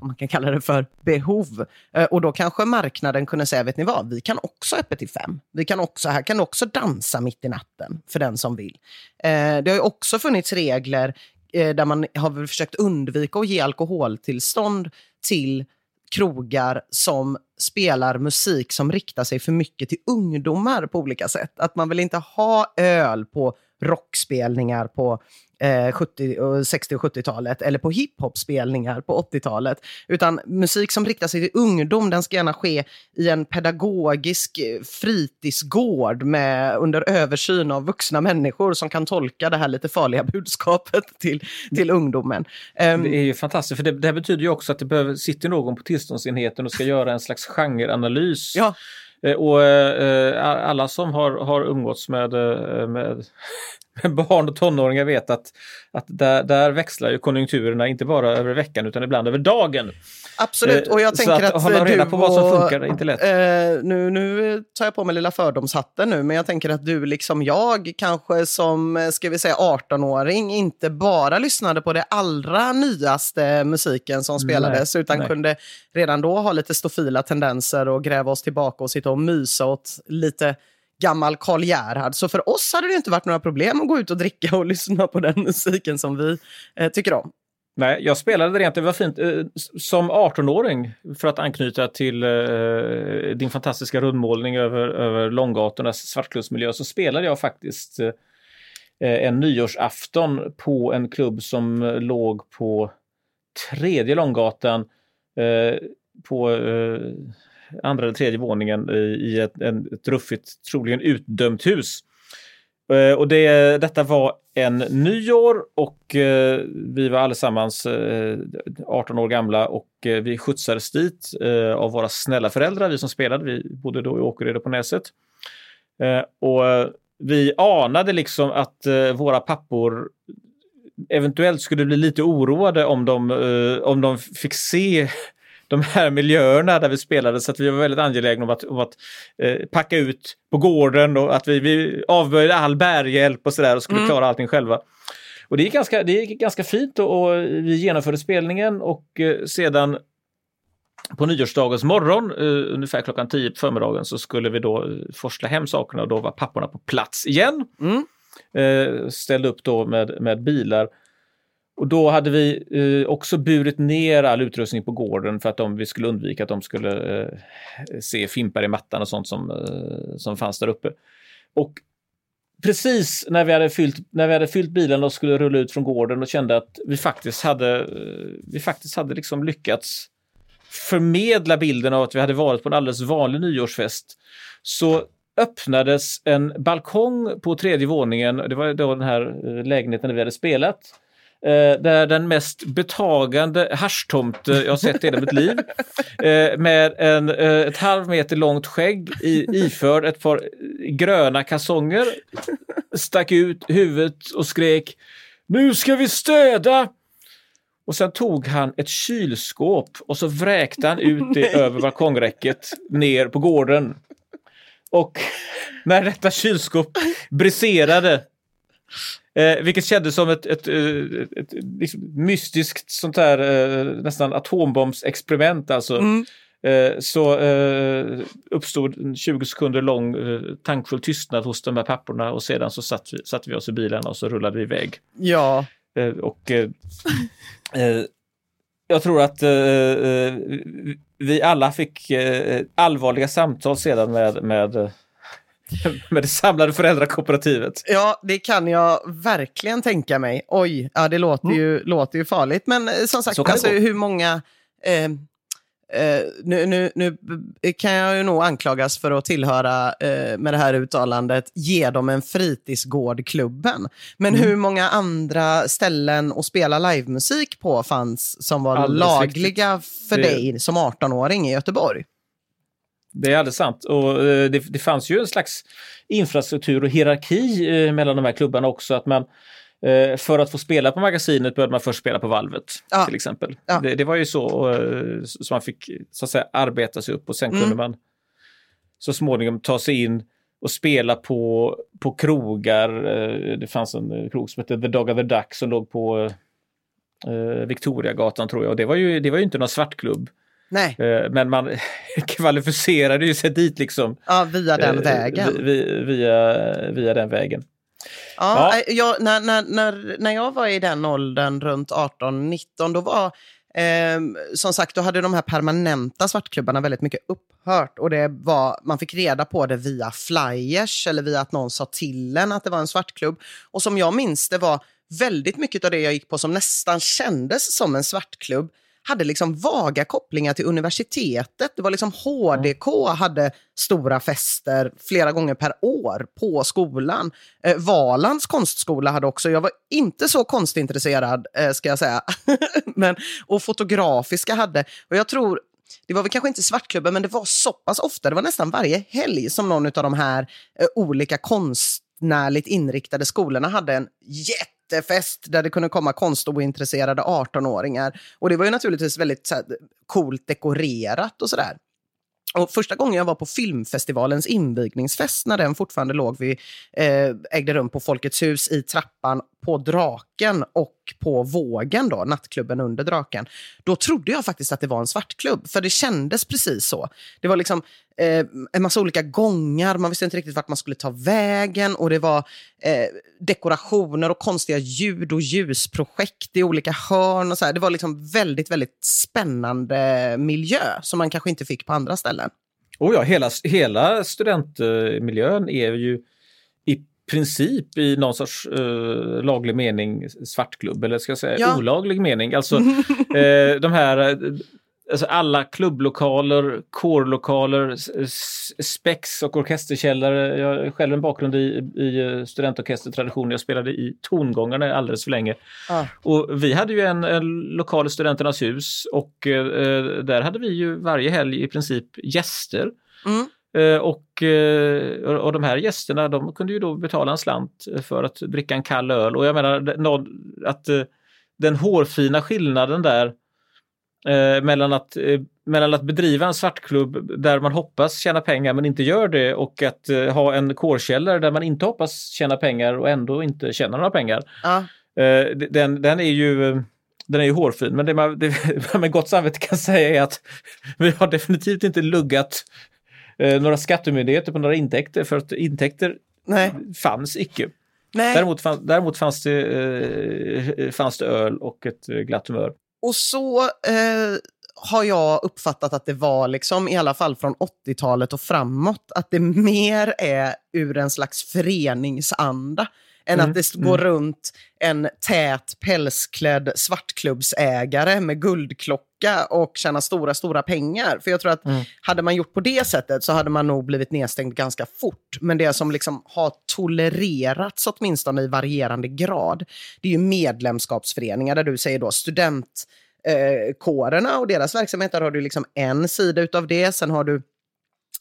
om man kan kalla det för behov. Eh, och då kanske marknaden kunde säga, vet ni vad, vi kan också ha öppet till fem. Vi kan också, här kan du också dansa mitt i natten för den som vill. Eh, det har ju också funnits regler där man har försökt undvika att ge alkoholtillstånd till krogar som spelar musik som riktar sig för mycket till ungdomar på olika sätt. Att man vill inte ha öl på rockspelningar på eh, 70, och 60 och 70-talet eller på hiphop-spelningar på 80-talet. Utan musik som riktar sig till ungdom, den ska gärna ske i en pedagogisk eh, fritidsgård med, under översyn av vuxna människor som kan tolka det här lite farliga budskapet till, till ungdomen. Ehm, Det är ju fantastiskt, för det, det här betyder ju också att det behöver, sitter någon på tillståndsenheten och ska göra en slags genreanalys. Ja. Eh, och eh, eh, alla som har, har umgåtts med, med barn och tonåringar vet att, att där, där växlar ju konjunkturerna inte bara över veckan utan ibland över dagen. Absolut, Eh, och jag så tänker att att, hålla eh, reda på vad som och, funkar är inte lätt. Eh, nu, nu tar jag på mig lilla fördomshatten nu, men jag tänker att du liksom jag, kanske som, eh, ska vi säga 18-åring, inte bara lyssnade på det allra nyaste musiken som spelades, utan nej. kunde redan då ha lite stofila tendenser och gräva oss tillbaka och sitta och mysa åt lite gammal Karl Gerhard. Så för oss hade det inte varit några problem att gå ut och dricka och lyssna på den musiken som vi eh, tycker om. Nej, jag spelade det rent, det var fint. Eh, som 18-åring, för att anknyta till eh, din fantastiska rundmålning över, över Långgatornas svartklubbsmiljö, så spelade jag faktiskt eh, eh en nyårsafton på en klubb som eh, låg på tredje Långgatan eh, på eh, andra eller tredje våningen i, ett, ett ruffigt, troligen utdömt hus. Eh, och det, detta var en nyår och eh, vi var allesammans eh, 18 år gamla och vi skjutsades dit av våra snälla föräldrar, vi som spelade. Vi bodde då i Åkereda på Näset. Och vi anade liksom att våra pappor eventuellt skulle bli lite oroade om de, om de fick se de här miljöerna där vi spelade så att vi var väldigt angelägna om att, om att eh, packa ut på gården och att vi, vi avböjde all bärhjälp och sådär och skulle klara allting själva. Och det gick ganska, det gick ganska fint och, och vi genomförde spelningen och eh, sedan på nyårsdagens morgon, eh, ungefär klockan 10 på förmiddagen, så skulle vi då eh, forsla hem sakerna och då var papporna på plats igen. Mm. Eh, ställde upp då med, med bilar. Och då hade vi eh, också burit ner all utrustning på gården för att de, vi skulle undvika att de skulle eh, se fimpar i mattan och sånt som, eh, som fanns där uppe. Och precis när vi hade fyllt, när vi hade fyllt bilen och skulle rulla ut från gården och kände att vi faktiskt hade, eh, vi faktiskt hade liksom lyckats förmedla bilden av att vi hade varit på en alldeles vanlig nyårsfest så öppnades en balkong på tredje våningen. Det var då den här eh, lägenheten där vi hade spelat. Eh, där den mest betagande haschtomte jag sett i hela mitt liv. Eh, med en, eh, ett halv meter långt skägg i, iförd ett par gröna kalsonger. Stack ut huvudet och skrek Nu ska vi städa! Och sen tog han ett kylskåp och så vräkte han ut det över balkongräcket ner på gården. Och när detta kylskåp briserade Eh, vilket kändes som ett, ett, ett, ett liksom mystiskt sånt här eh, nästan atombombsexperiment alltså. Mm. Eh, så eh, uppstod en 20 sekunder lång eh, tankfull tystnad hos de här papporna och sedan så satt vi, satte vi oss i bilen och så rullade vi iväg. Ja. Eh, och eh, eh, jag tror att eh, eh, vi alla fick eh, allvarliga samtal sedan med, med, eh, med det samlade föräldrakooperativet. Ja, det kan jag verkligen tänka mig. Oj, ja, det låter, ju, låter ju farligt. Men eh, som sagt, alltså, hur många... Eh, eh, nu, nu, nu kan jag ju nog anklagas för att tillhöra, eh, med det här uttalandet, ge dem en fritidsgårdklubben. Men Mm. hur många andra ställen att spela livemusik på fanns som var Alldeles lagliga för Det- dig som 18-åring i Göteborg? Det är alldeles sant. Och eh, det, det fanns ju en slags infrastruktur och hierarki eh, mellan de här klubbarna också. Att man, eh, för att få spela på magasinet behövde man först spela på valvet Ja. till exempel. Ja. Det, det var ju så som man fick så att säga, arbeta sig upp och sen Mm. kunde man så småningom ta sig in och spela på, på krogar. Det fanns en krog som hette The Dog of the Duck som låg på Victoriagatan tror jag. Och det var ju, det var ju inte någon svartklubb. Nej, Eh, Men man kvalificerade ju sig dit liksom. ja, via den eh, vägen. vi- vi- Via, via den vägen. Ja, Ja. eh, Jag, när, när, när, när jag var i den åldern, runt 18-19, då var eh, som sagt, då hade de här permanenta svartklubbarna väldigt mycket upphört. Och det var, man fick reda på det via flyers eller via att någon sa till en att det var en svartklubb. Och som jag minns det var väldigt mycket av det jag gick på som nästan kändes som en svartklubb hade liksom vaga kopplingar till universitetet. Det var liksom HDK hade stora fester flera gånger per år på skolan. Eh, Valands konstskola hade också, jag var inte så konstintresserad eh, ska jag säga, men, och fotografiska hade, och jag tror det var väl kanske inte svartklubben, men det var så pass ofta, det var nästan varje helg som någon av de här eh, olika konstnärligt inriktade skolorna hade en jättefest där det kunde komma konstointresserade 18-åringar. Och det var ju naturligtvis väldigt så här, coolt dekorerat och sådär. Och första gången jag var på filmfestivalens invigningsfest, när den fortfarande låg vid, eh, ägde rum på Folkets hus i trappan på Draken och på Vågen, då, nattklubben under Draken, då trodde jag faktiskt att det var en svartklubb, för det kändes precis så. Det var liksom eh, en massa olika gångar, man visste inte riktigt vart man skulle ta vägen och det var eh, dekorationer och konstiga ljud och ljusprojekt i olika hörn. Och så här. Det var liksom väldigt, väldigt spännande miljö som man kanske inte fick på andra ställen. Oh ja, hela, hela studentmiljön är ju i princip i någon sorts eh, laglig mening svartklubb, eller ska jag säga Ja. olaglig mening. Alltså eh, de här, eh, alltså alla klubblokaler, kårlokaler, spex och orkesterkällare. Jag har själv en bakgrund i, i eh, studentorkestertradition. Jag spelade i tongångarna alldeles för länge. Ja. Och vi hade ju en, en lokal i Studenternas hus och eh, där hade vi ju varje helg i princip gäster. Mm. Eh, och, eh, och de här gästerna de kunde ju då betala en slant för att dricka en kall öl. Och jag menar att eh, den hårfina skillnaden där eh, mellan, att, eh, mellan att bedriva en svartklubb där man hoppas tjäna pengar men inte gör det och att eh, ha en kårkällare där man inte hoppas tjäna pengar och ändå inte tjänar några pengar. Ja. Eh, den, den är ju eh, den är ju hårfin, men det man, det man med gott samvete kan säga är att vi har definitivt inte luggat eh, några skattemyndigheter på några intäkter för att intäkter Nej. fanns icke. Nej. Däremot, fann, däremot fanns, det, fanns det öl och ett glatt humör. Och så eh, har jag uppfattat att det var, liksom, i alla fall från 80-talet och framåt, att det mer är ur en slags föreningsanda än Mm, att det går runt en tät pälsklädd svartklubbsägare med guldklocka och tjäna stora, stora pengar. För jag tror att Mm. hade man gjort på det sättet så hade man nog blivit nedstängd ganska fort. Men det som liksom har tolererats åtminstone i varierande grad, det är ju medlemskapsföreningar där du säger då student eh, kårerna och deras verksamhet. Där har du liksom en sida utav det. Sen har du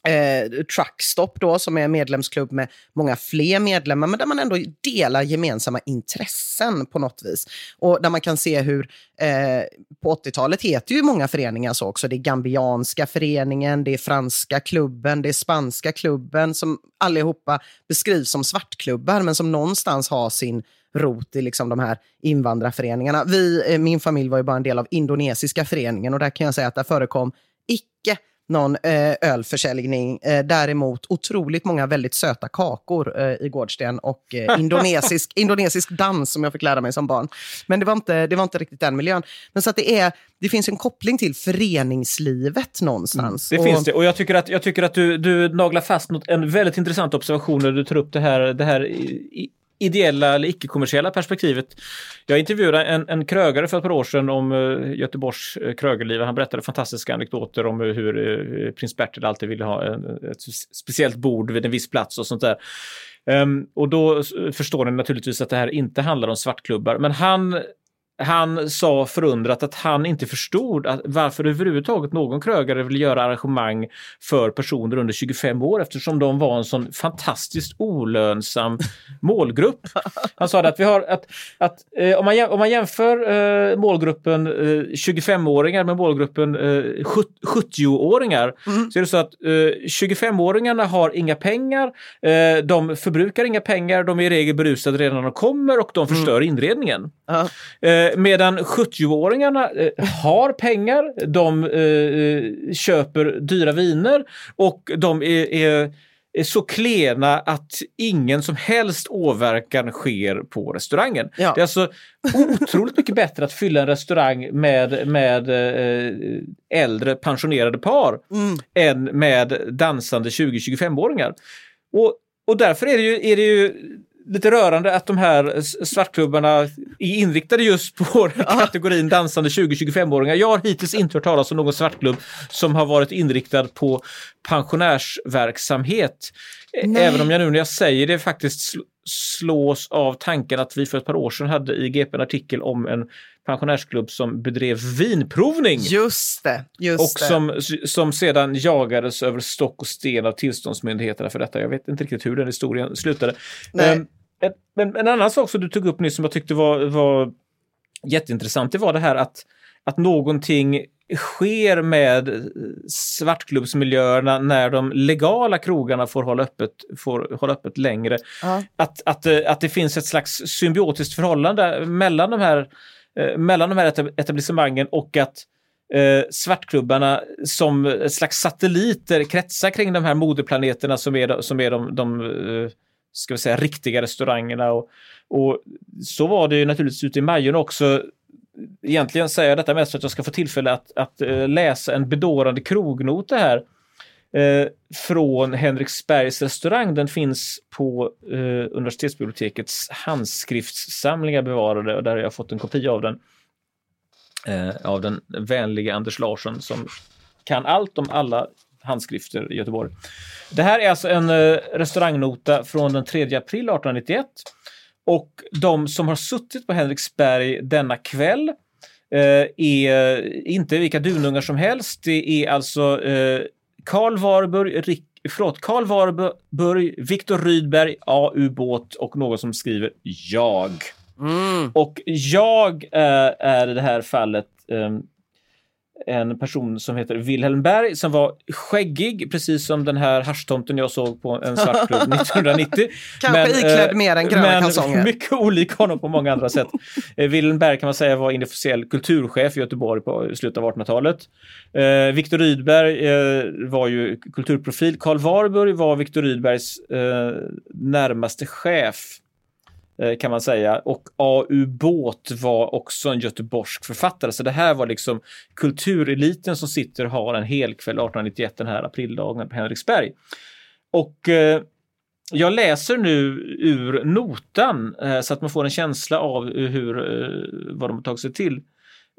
eh, Truckstop då, som är en medlemsklubb med många fler medlemmar, men där man ändå delar gemensamma intressen på något vis. Och där man kan se hur, eh, på 80-talet heter ju många föreningar så också. Det är Gambianska föreningen, det är Franska klubben, det är Spanska klubben, som allihopa beskrivs som svartklubbar, men som någonstans har sin rot i liksom de här invandrarföreningarna. Vi, eh, min familj var ju bara en del av indonesiska föreningen och där kan jag säga att det förekom icke någon eh, ölförsäljning. Eh, däremot otroligt många väldigt söta kakor eh, i Gårdsten och eh, indonesisk, indonesisk dans som jag fick lära mig som barn. Men det var inte, det var inte riktigt den miljön. Men så att det, är, det finns en koppling till föreningslivet någonstans. Det Och- finns det. Och jag tycker att, jag tycker att du, du naglar fast något, en väldigt intressant observation när du tar upp det här, det här i- i- ideella eller icke-kommersiella perspektivet. Jag intervjuade en, en krögare för ett par år sedan om uh, Göteborgs uh, krögerliv. Han berättade fantastiska anekdoter om uh, hur uh, prins Bertil alltid ville ha en, ett speciellt bord vid en viss plats och sånt där. Um, och då förstår ni naturligtvis att det här inte handlar om svartklubbar. Men han, han sa förundrat att han inte förstod att varför överhuvudtaget någon krögare vill göra arrangemang för personer under 25 år eftersom de var en sån fantastiskt olönsam målgrupp. Han sa att vi har att, att eh, om, man, om man jämför eh, målgruppen eh, 25-åringar med målgruppen eh, 70-åringar så är det så att eh, 25-åringarna har inga pengar, eh, de förbrukar inga pengar, de är i regel berusade redan när de kommer och de förstör inredningen. Ja. Eh, medan 70-åringarna eh, har pengar, de eh, köper dyra viner och de är, är, så klena att ingen som helst åverkan sker på restaurangen. Ja. Det är alltså otroligt mycket bättre att fylla en restaurang med, med eh, äldre pensionerade par än med dansande 20-25-åringar. Och, och därför är det ju, är det ju lite rörande att de här svartklubbarna är inriktade just på kategorin dansande 20-25-åringar. Jag har hittills inte hört talas om någon svartklubb som har varit inriktad på pensionärsverksamhet. Nej. Även om jag nu när jag säger det faktiskt sl- slås av tanken att vi för ett par år sedan hade i GP en artikel om en pensionärsklubb som bedrev vinprovning. Just det. Just Och det. som, som sedan jagades över stock och sten av tillståndsmyndigheterna för detta. Jag vet inte riktigt hur den historien slutade. Ehm, Men en annan sak som du tog upp nyss som jag tyckte var, var jätteintressant, det var det här att, att någonting sker med svartklubbsmiljöerna när de legala krogarna får hålla öppet, får hålla öppet längre. Ja. Att, att, att det finns ett slags symbiotiskt förhållande mellan de här, eh, mellan de här etab- etablissemangen och att eh, svartklubbarna som ett slags satelliter kretsar kring de här modeplaneterna som är, som är de, de eh, ska vi säga, riktiga restaurangerna. Och, och så var det ju naturligtvis ute i Majorna också. Egentligen säger jag detta mest för att jag ska få tillfälle att, att eh, läsa en bedårande krognota här eh, från Henriksbergs restaurang. Den finns på eh, universitetsbibliotekets handskriftssamlingar bevarade och där har jag fått en kopia av den. Eh, av den vänliga Anders Larsson som kan allt om alla handskrifter i Göteborg. Det här är alltså en eh, restaurangnota från den 3 april 1891. Och de som har suttit på Henriksberg denna kväll eh, är inte vilka dunungar som helst. Det är alltså eh, Karl Warburg, Rick, förlåt, Karl Warburg, Viktor Rydberg, A.U. Båt och någon som skriver jag. Mm. Och jag eh, är i det här fallet ehm, en person som heter Wilhelm Berg som var skäggig, precis som den här haschtomten jag såg på en svartklubb 1990. Kanske iklädd eh, mer än gröna men kalsonger. mycket olik honom på många andra sätt. Eh, Wilhelm Berg kan man säga var inofficiell kulturchef i Göteborg på slutet av 1800-talet. Eh, Viktor Rydberg eh, var ju kulturprofil. Karl Warburg var Viktor Rydbergs eh, närmaste chef Eh, kan man säga. Och A.U. Båt var också en göteborgsk författare. Så det här var liksom kultureliten som sitter och har en helkväll 1891 den här aprildagen på Henriksberg. Och eh, jag läser nu ur notan eh, så att man får en känsla av hur, eh, vad de har tagit sig till.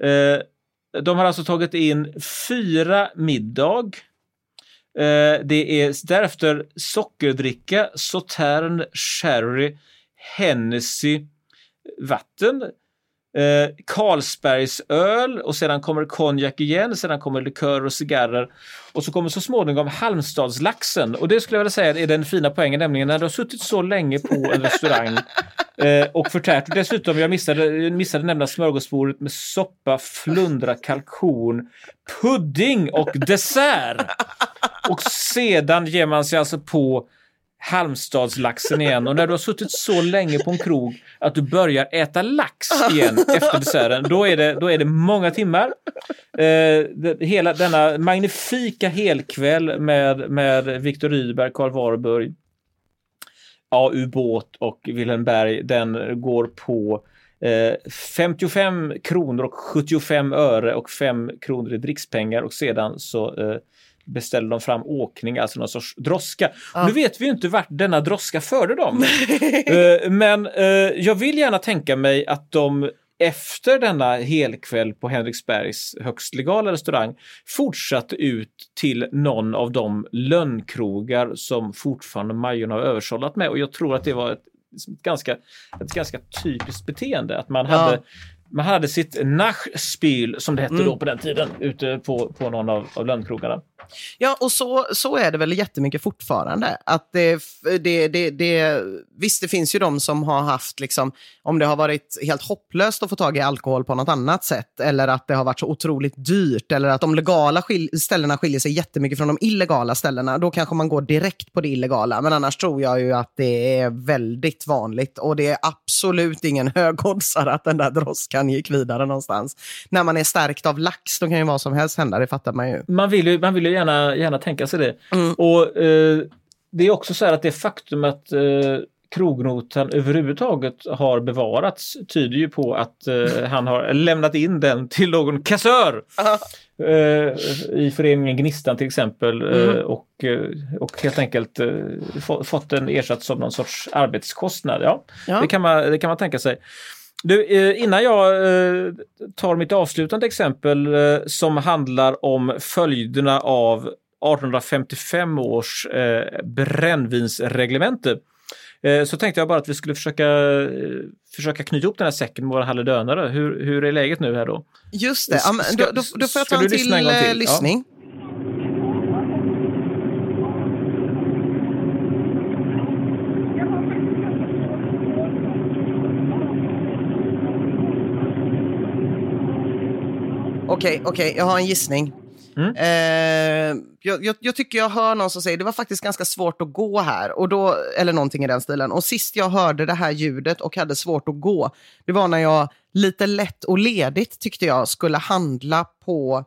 Eh, de har alltså tagit in fyra middag. Eh, det är därefter sockerdricka, sautern, sherry, Hennessy, vatten, eh, Carlsbergsöl och sedan kommer konjak igen, sedan kommer likör och cigarrer och så kommer så småningom Halmstadslaxen och det skulle jag vilja säga är den fina poängen, nämligen när du har suttit så länge på en restaurang eh, och förtärt. Och dessutom, jag missade, missade nämna smörgåsbordet med soppa, flundra, kalkon, pudding och dessert. Och sedan ger man sig alltså på Halmstadslaxen igen och när du har suttit så länge på en krog att du börjar äta lax igen efter desserten, då är det, då är det många timmar. Eh, det, hela denna magnifika helkväll med, med Viktor Rydberg, Karl Warburg, AU Båt och Wilhelm Berg, den går på eh, 55 kronor och 75 öre och 5 kronor i drickspengar och sedan så eh, beställer de fram åkning, alltså någon sorts droska. Nu vet vi ju inte vart denna droska förde dem. Eh, men eh, jag vill gärna tänka mig att de efter denna helkväll på Henriksbergs högst legala restaurang fortsatte ut till någon av de lönnkrogar som fortfarande Majorna har översållat med och jag tror att det var ett, ett ganska, ett ganska typiskt beteende att man hade man hade sitt Nachspiel, som det hette då på den tiden, ute på, på någon av, av lönnkrogarna. Ja, och så, så är det väl jättemycket fortfarande. Att det, det, det, det, visst, det finns ju de som har haft, liksom, om det har varit helt hopplöst att få tag i alkohol på något annat sätt, eller att det har varit så otroligt dyrt, eller att de legala skil ställena skiljer sig jättemycket från de illegala ställena, då kanske man går direkt på det illegala. Men annars tror jag ju att det är väldigt vanligt och det är absolut ingen högoddsare att den där droskan gick vidare någonstans. När man är stärkt av lax, då kan ju vad som helst hända, det fattar man ju. Man vill ju, man vill ju gärna, gärna tänka sig det. Och eh, Det är också så här att det faktum att eh, krognotan överhuvudtaget har bevarats tyder ju på att eh, han har lämnat in den till någon kassör. Eh, I föreningen Gnistan till exempel eh, och, eh, och helt enkelt eh, få, fått den ersatt som någon sorts arbetskostnad. Ja, Ja. Det, kan man, det kan man tänka sig. Du, eh, innan jag eh, tar mitt avslutande exempel eh, som handlar om följderna av 1855 års brännvinsreglemente så tänkte jag bara att vi skulle försöka, försöka knyta ihop den här säcken med våra halledönare. Hur, hur är läget nu här då? Just det, ja, då, då, då får jag ta en till, en gång till? eh, Ja. Okej, okej, jag har en gissning. Mm. Eh, jag, jag, jag tycker jag hör någon som säger det var faktiskt ganska svårt att gå här. Och då, eller någonting i den stilen. Och sist jag hörde det här ljudet och hade svårt att gå, det var när jag lite lätt och ledigt tyckte jag skulle handla på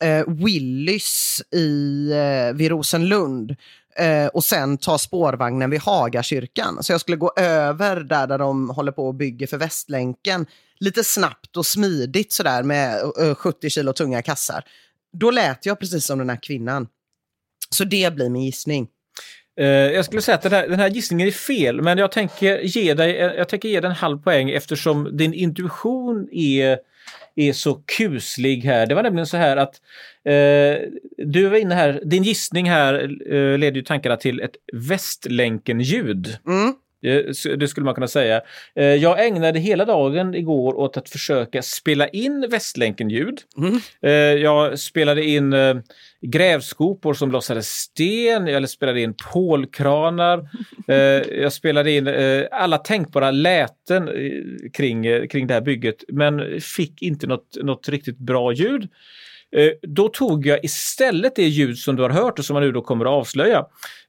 eh, Willys i, eh, vid Rosenlund eh, och sen ta spårvagnen vid Hagakyrkan. Så jag skulle gå över där, där de håller på och bygger för Västlänken lite snabbt och smidigt sådär med eh, eh 70 kilo tunga kassar. Då lät jag precis som den här kvinnan. Så det blir min gissning. Eh, jag skulle säga att den här, den här gissningen är fel, men jag tänker ge dig, eh, jag tänker ge dig en halv poäng eftersom din intuition är, är så kuslig här. Det var nämligen så här att eh, du var inne här, din gissning här eh, leder ju tankarna till ett Västlänken-ljud. Mm. Eh, Det skulle man kunna säga. Eh, Jag ägnade hela dagen igår åt att försöka spela in Västlänken-ljud. Eh, Jag spelade in grävskopor som lossade sten, jag spelade in pålkranar, jag spelade in alla tänkbara läten kring, kring det här bygget men fick inte något, något riktigt bra ljud. Eh, Då tog jag istället det ljud som du har hört och som man nu då kommer att avslöja.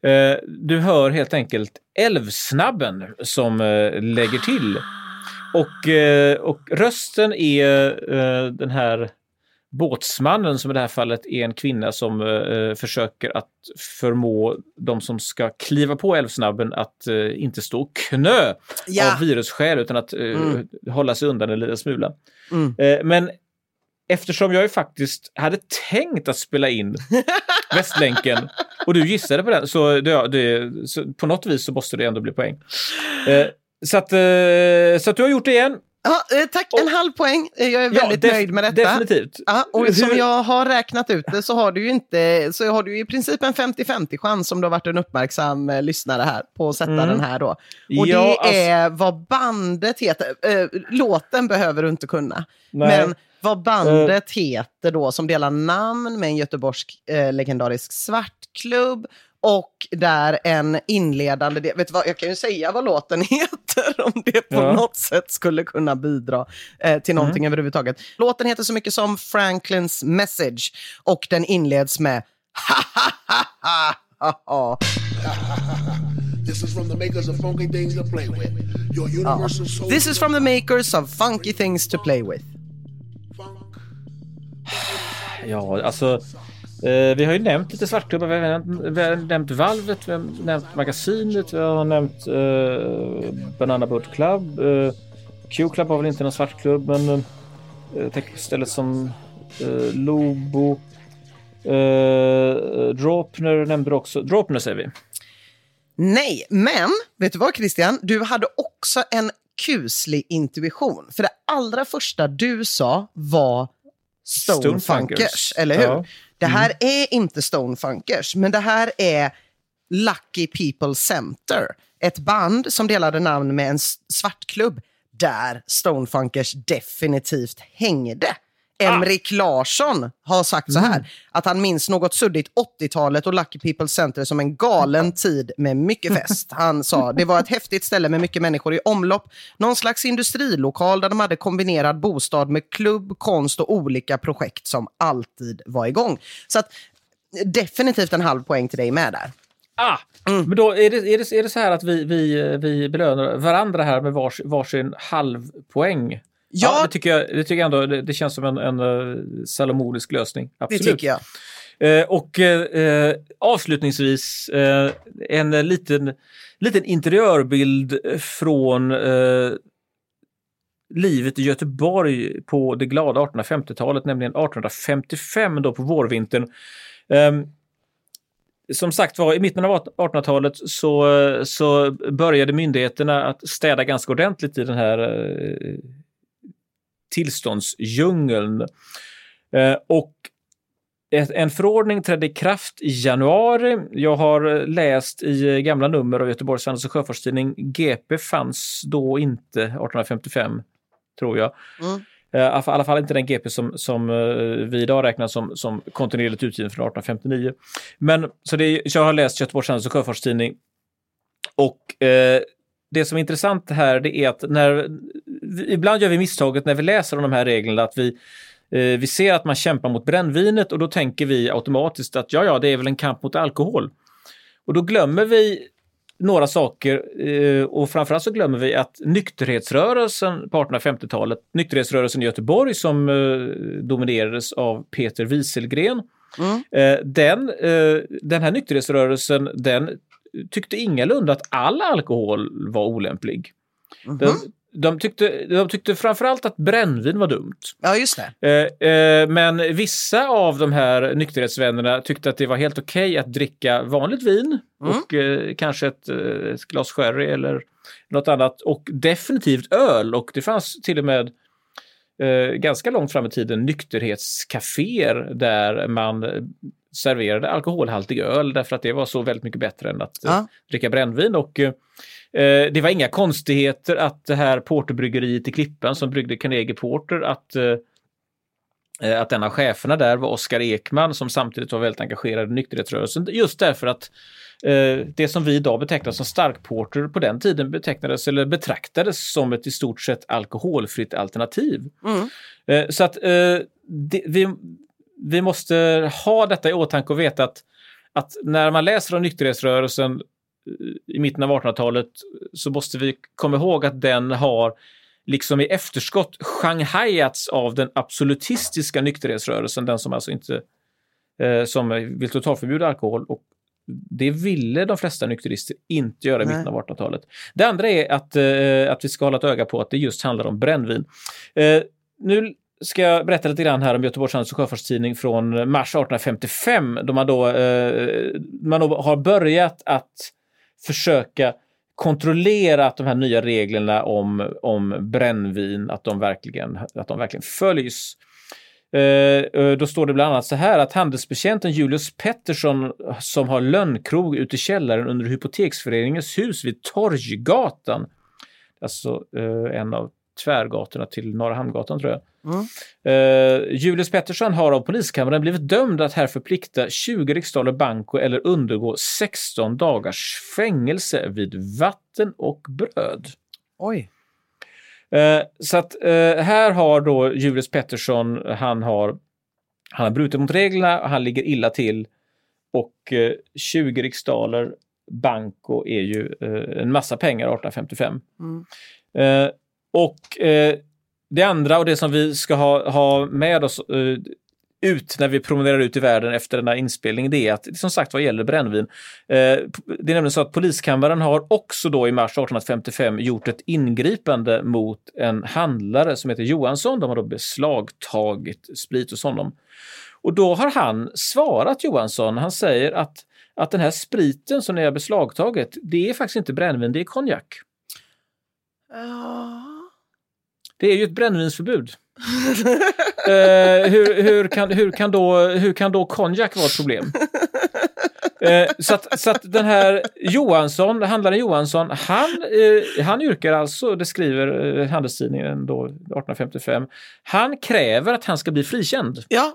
Eh, Du hör helt enkelt älvsnabben som eh, lägger till. Och, och rösten är den här båtsmannen som i det här fallet är en kvinna som eh, försöker att förmå de som ska kliva på älvsnabben att eh, inte stå och knö Ja. av virusskäl utan att eh, Mm. hålla sig undan en liten smula. Mm. Men eftersom jag ju faktiskt hade tänkt att spela in Västlänken och du gissade på den, så, det, det, så på något vis så måste det ändå bli poäng. Eh, så, att, eh, så att du har gjort det igen. Ja, eh, tack, en halv poäng. Eh, Jag är väldigt def- nöjd med detta. Definitivt. Ja, och som jag har räknat ut det så har du ju inte, så har du i princip en 50-50 chans om du har varit en uppmärksam eh, lyssnare här på att sätta Mm. den här då. Och Ja, det alltså- är vad bandet heter. Eh, låten behöver du inte kunna. Nej. Men vad bandet heter då som delar namn med en göteborgsk eh, legendarisk svartklubb och där en inledande del, vet du vad, jag kan ju säga vad låten heter om det på Ja. något sätt skulle kunna bidra eh, till någonting överhuvudtaget. Låten heter så mycket som Franklins Message och den inleds med ha ha ha ha ha ha. This is from the makers of funky things to play with. Your universal soul. This is from the makers of funky things to play with. Ja, alltså. Eh, vi har ju nämnt lite svartklubbar. Vi har nämnt, vi har nämnt Valvet, vi har nämnt Magasinet, vi har nämnt eh, Banana Boat Club. Eh, Q-Club var väl inte någon svartklubb, men eh, jag tänker på stället som eh, Lobo. Eh, Dropner nämnde du också. Dropner säger vi. Nej, men vet du vad Christian? Du hade också en kuslig intuition. För det allra första du sa var Stonefunkers, Stonefunkers. eller hur? Ja. Mm. Det här är inte Stonefunkers, men det här är Lucky People Center. Ett band som delade namn med en svartklubb där Stonefunkers definitivt hängde. Emrik Larsson har sagt så här, att han minns något suddigt 80-talet och Lucky People Center som en galen tid med mycket fest. Han sa, det var ett häftigt ställe med mycket människor i omlopp. Någon slags industrilokal där de hade kombinerad bostad med klubb, konst och olika projekt som alltid var igång. Så att, definitivt en halv poäng till dig med där. Ah, Men då är det, är, det, är det så här att vi, vi, vi belönar varandra här med vars, varsin halvpoäng? Ja. det tycker jag, det tycker jag ändå det, det känns som en, en uh, salomonisk lösning. Det Absolut. tycker jag. Eh, och eh, avslutningsvis eh, en eh, liten, liten interiörbild från eh, livet i Göteborg på det glada 1850-talet, nämligen 1855 då på vårvintern. Ehm, som sagt var, i mitten av 1800-talet så, så började myndigheterna att städa ganska ordentligt i den här eh, tillståndsdjungeln. Eh, och en förordning trädde i kraft i januari. Jag har läst i gamla nummer av Göteborgs Handels och Sjöfartstidning. GP fanns då inte 1855, tror jag. Mm. Eh, I alla fall inte den GP som, som eh, vi idag räknar som, som kontinuerligt utgiven från 1859. Men så det, så jag har läst Göteborgs Handels och Sjöfartstidning. Och eh, det som är intressant här det är att när, ibland gör vi misstaget när vi läser om de här reglerna att vi, eh, vi ser att man kämpar mot brännvinet och då tänker vi automatiskt att ja, ja, det är väl en kamp mot alkohol. Och då glömmer vi några saker eh, och framförallt så glömmer vi att nykterhetsrörelsen på 1850-talet, nykterhetsrörelsen i Göteborg som eh, dominerades av Peter Wieselgren, Mm. den, den här nykterhetsrörelsen den tyckte ingalunda att all alkohol var olämplig. De, de, tyckte, de tyckte framförallt att brännvin var dumt. Ja, just det. Eh, eh, men vissa av de här nykterhetsvännerna tyckte att det var helt okej att dricka vanligt vin och eh, kanske ett, eh, ett glas sherry eller något annat och definitivt öl och det fanns till och med eh, ganska långt fram i tiden nykterhetscaféer där man serverade alkoholhaltig öl därför att det var så väldigt mycket bättre än att eh, Ja. dricka brännvin. Och, eh, det var inga konstigheter att det här porterbryggeriet i Klippan som bryggde Carnegie Porter att eh, eh, att en av cheferna där var Oskar Ekman som samtidigt var väldigt engagerad i nykterhetsrörelsen. Just därför att eh, det som vi idag betecknar som starkporter på den tiden betecknades eller betraktades som ett i stort sett alkoholfritt alternativ. Mm. Eh, så att eh, det, vi, vi måste ha detta i åtanke och veta att, att när man läser om nykterhetsrörelsen i mitten av 1800-talet så måste vi komma ihåg att den har liksom i efterskott shanghajats av den absolutistiska nykterhetsrörelsen, den som alltså inte eh, som vill totalförbjuda alkohol. Och det ville de flesta nykterister inte göra i mitten av 1800-talet. Det andra är att, eh, att vi ska hålla ett öga på att det just handlar om brännvin. Eh, nu ska jag berätta lite grann här om Göteborgs Handels och Sjöfartstidning från mars 1855 då man då, eh, man då har börjat att försöka kontrollera att de här nya reglerna om, om brännvin, att de verkligen, att de verkligen följs. Eh, eh, då står det bland annat så här att handelsbetjänten Julius Pettersson som har lönnkrog ute i källaren under Hypoteksföreningens hus vid Torggatan, alltså eh, en av tvärgatorna till Norra Hamngatan tror jag. Mm. Eh, Julius Pettersson har av poliskammaren blivit dömd att här förplikta 20 riksdaler banko eller undergå 16 dagars fängelse vid vatten och bröd. Oj. Eh, så att eh, här har då Julius Pettersson, han har, han har brutit mot reglerna, han ligger illa till och eh, 20 riksdaler banko är ju en massa pengar 1855. Mm. Och eh, det andra och det som vi ska ha, ha med oss eh, ut när vi promenerar ut i världen efter den här inspelningen, det är att som sagt vad gäller brännvin. Eh, det är nämligen så att poliskammaren har också då i mars 1855 gjort ett ingripande mot en handlare som heter Johansson. De har då beslagtagit sprit hos honom. Och då har han svarat Johansson, han säger att, att den här spriten som ni har beslagtagit, det är faktiskt inte brännvin, det är konjak. Ja. Det är ju ett brännvinsförbud. eh, hur, hur, kan, hur, kan då, hur kan då konjak vara ett problem? Eh, så, att, så att den här Johansson, handlaren Johansson, han, eh, han yrkar alltså, det skriver eh, Handelstidningen då 1855, han kräver att han ska bli frikänd. ja,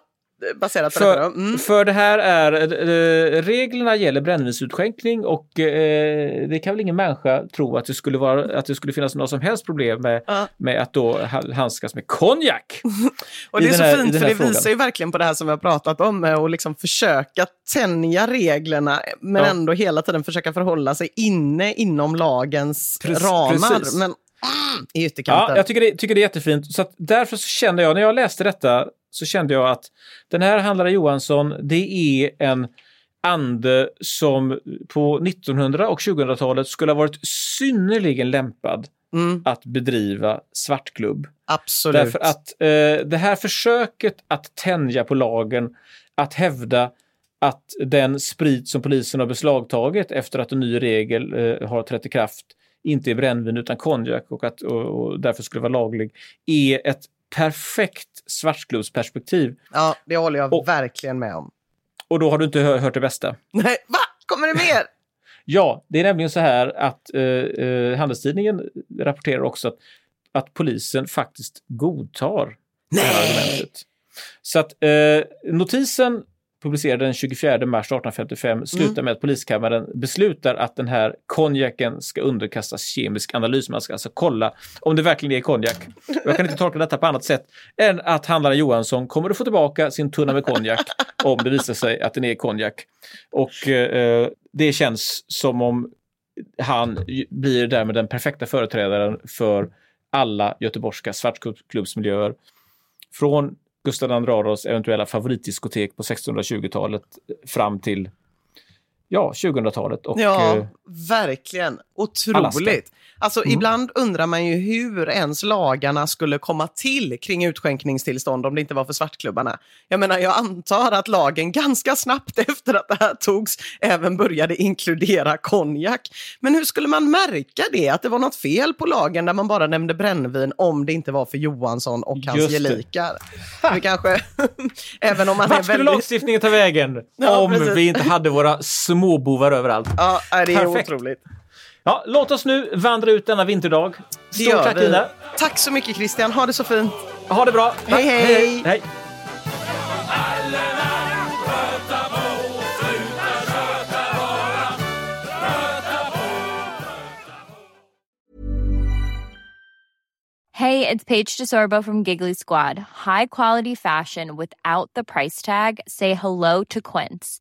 baserat på För, det. Mm. för det här är, eh, reglerna gäller brännvinsutskänkning och eh, det kan väl ingen människa tro att det skulle, vara, att det skulle finnas något som helst problem med, Ja. med att då ha- handskas med konjak. Och det är så här- fint för det visar frågan. ju verkligen på det här som vi har pratat om, att liksom försöka tänja reglerna, men Ja. ändå hela tiden försöka förhålla sig inne inom lagens Prec- ramar. precis. Men i ytterkanten. Ja, jag tycker det, tycker det är jättefint. Så därför så kände jag, när jag läste detta, så kände jag att den här handlare Johansson, det är en ande som på 1900 och 2000-talet skulle ha varit synnerligen lämpad Mm, att bedriva svartklubb. absolut. Därför att eh, det här försöket att tänja på lagen, att hävda att den sprit som polisen har beslagtagit efter att en ny regel eh, har trätt i kraft inte är brännvin utan konjak och, att, och, och därför skulle vara laglig, är ett perfekt svartklubbsperspektiv. Ja, det håller jag Och- verkligen med om. Och då har du inte hö- hört det bästa. Nej, va? Kommer det mer? Ja, det är nämligen så här att eh, eh, Handelstidningen rapporterar också att, att polisen faktiskt godtar det här argumentet. Så att eh, notisen publicerad den 24 mars 1855 slutar med att poliskammaren beslutar att den här konjaken ska underkastas kemisk analys. Man ska alltså kolla om det verkligen är konjak. Jag kan inte tolka detta på annat sätt än att handlaren Johansson kommer att få tillbaka sin tunna med konjak om det visar sig att den är konjak. Och eh, det känns som om han blir därmed den perfekta företrädaren för alla göteborgska svartklubbsmiljöer. Från Gustav II Adolfs eventuella favoritdiskotek på 1620-talet fram till ja, 2000-talet. Och, Ja, eh, verkligen. Otroligt. Alltså, Mm. Ibland undrar man ju hur ens lagarna skulle komma till kring utskänkningstillstånd om det inte var för svartklubbarna. Jag menar, jag antar att lagen ganska snabbt efter att det här togs även började inkludera konjak. Men hur skulle man märka det, att det var något fel på lagen där man bara nämnde brännvin om det inte var för Johansson och hans Just det. gelikar? Vi kanske, även om man vart skulle väldigt... lagstiftningen ta vägen Ja, om precis. vi inte hade våra småbovar överallt? Ja, det är Perfekt. otroligt. Ja, låt oss nu vandra ut denna vinterdag. Det Stort tack. Tina! Tack så mycket Christian, ha det så fint. Ha det bra! Hej, hej. hej. Hey, it's Paige DeSorbo from Giggly Squad. High quality fashion without the price tag. Say hello to Quince.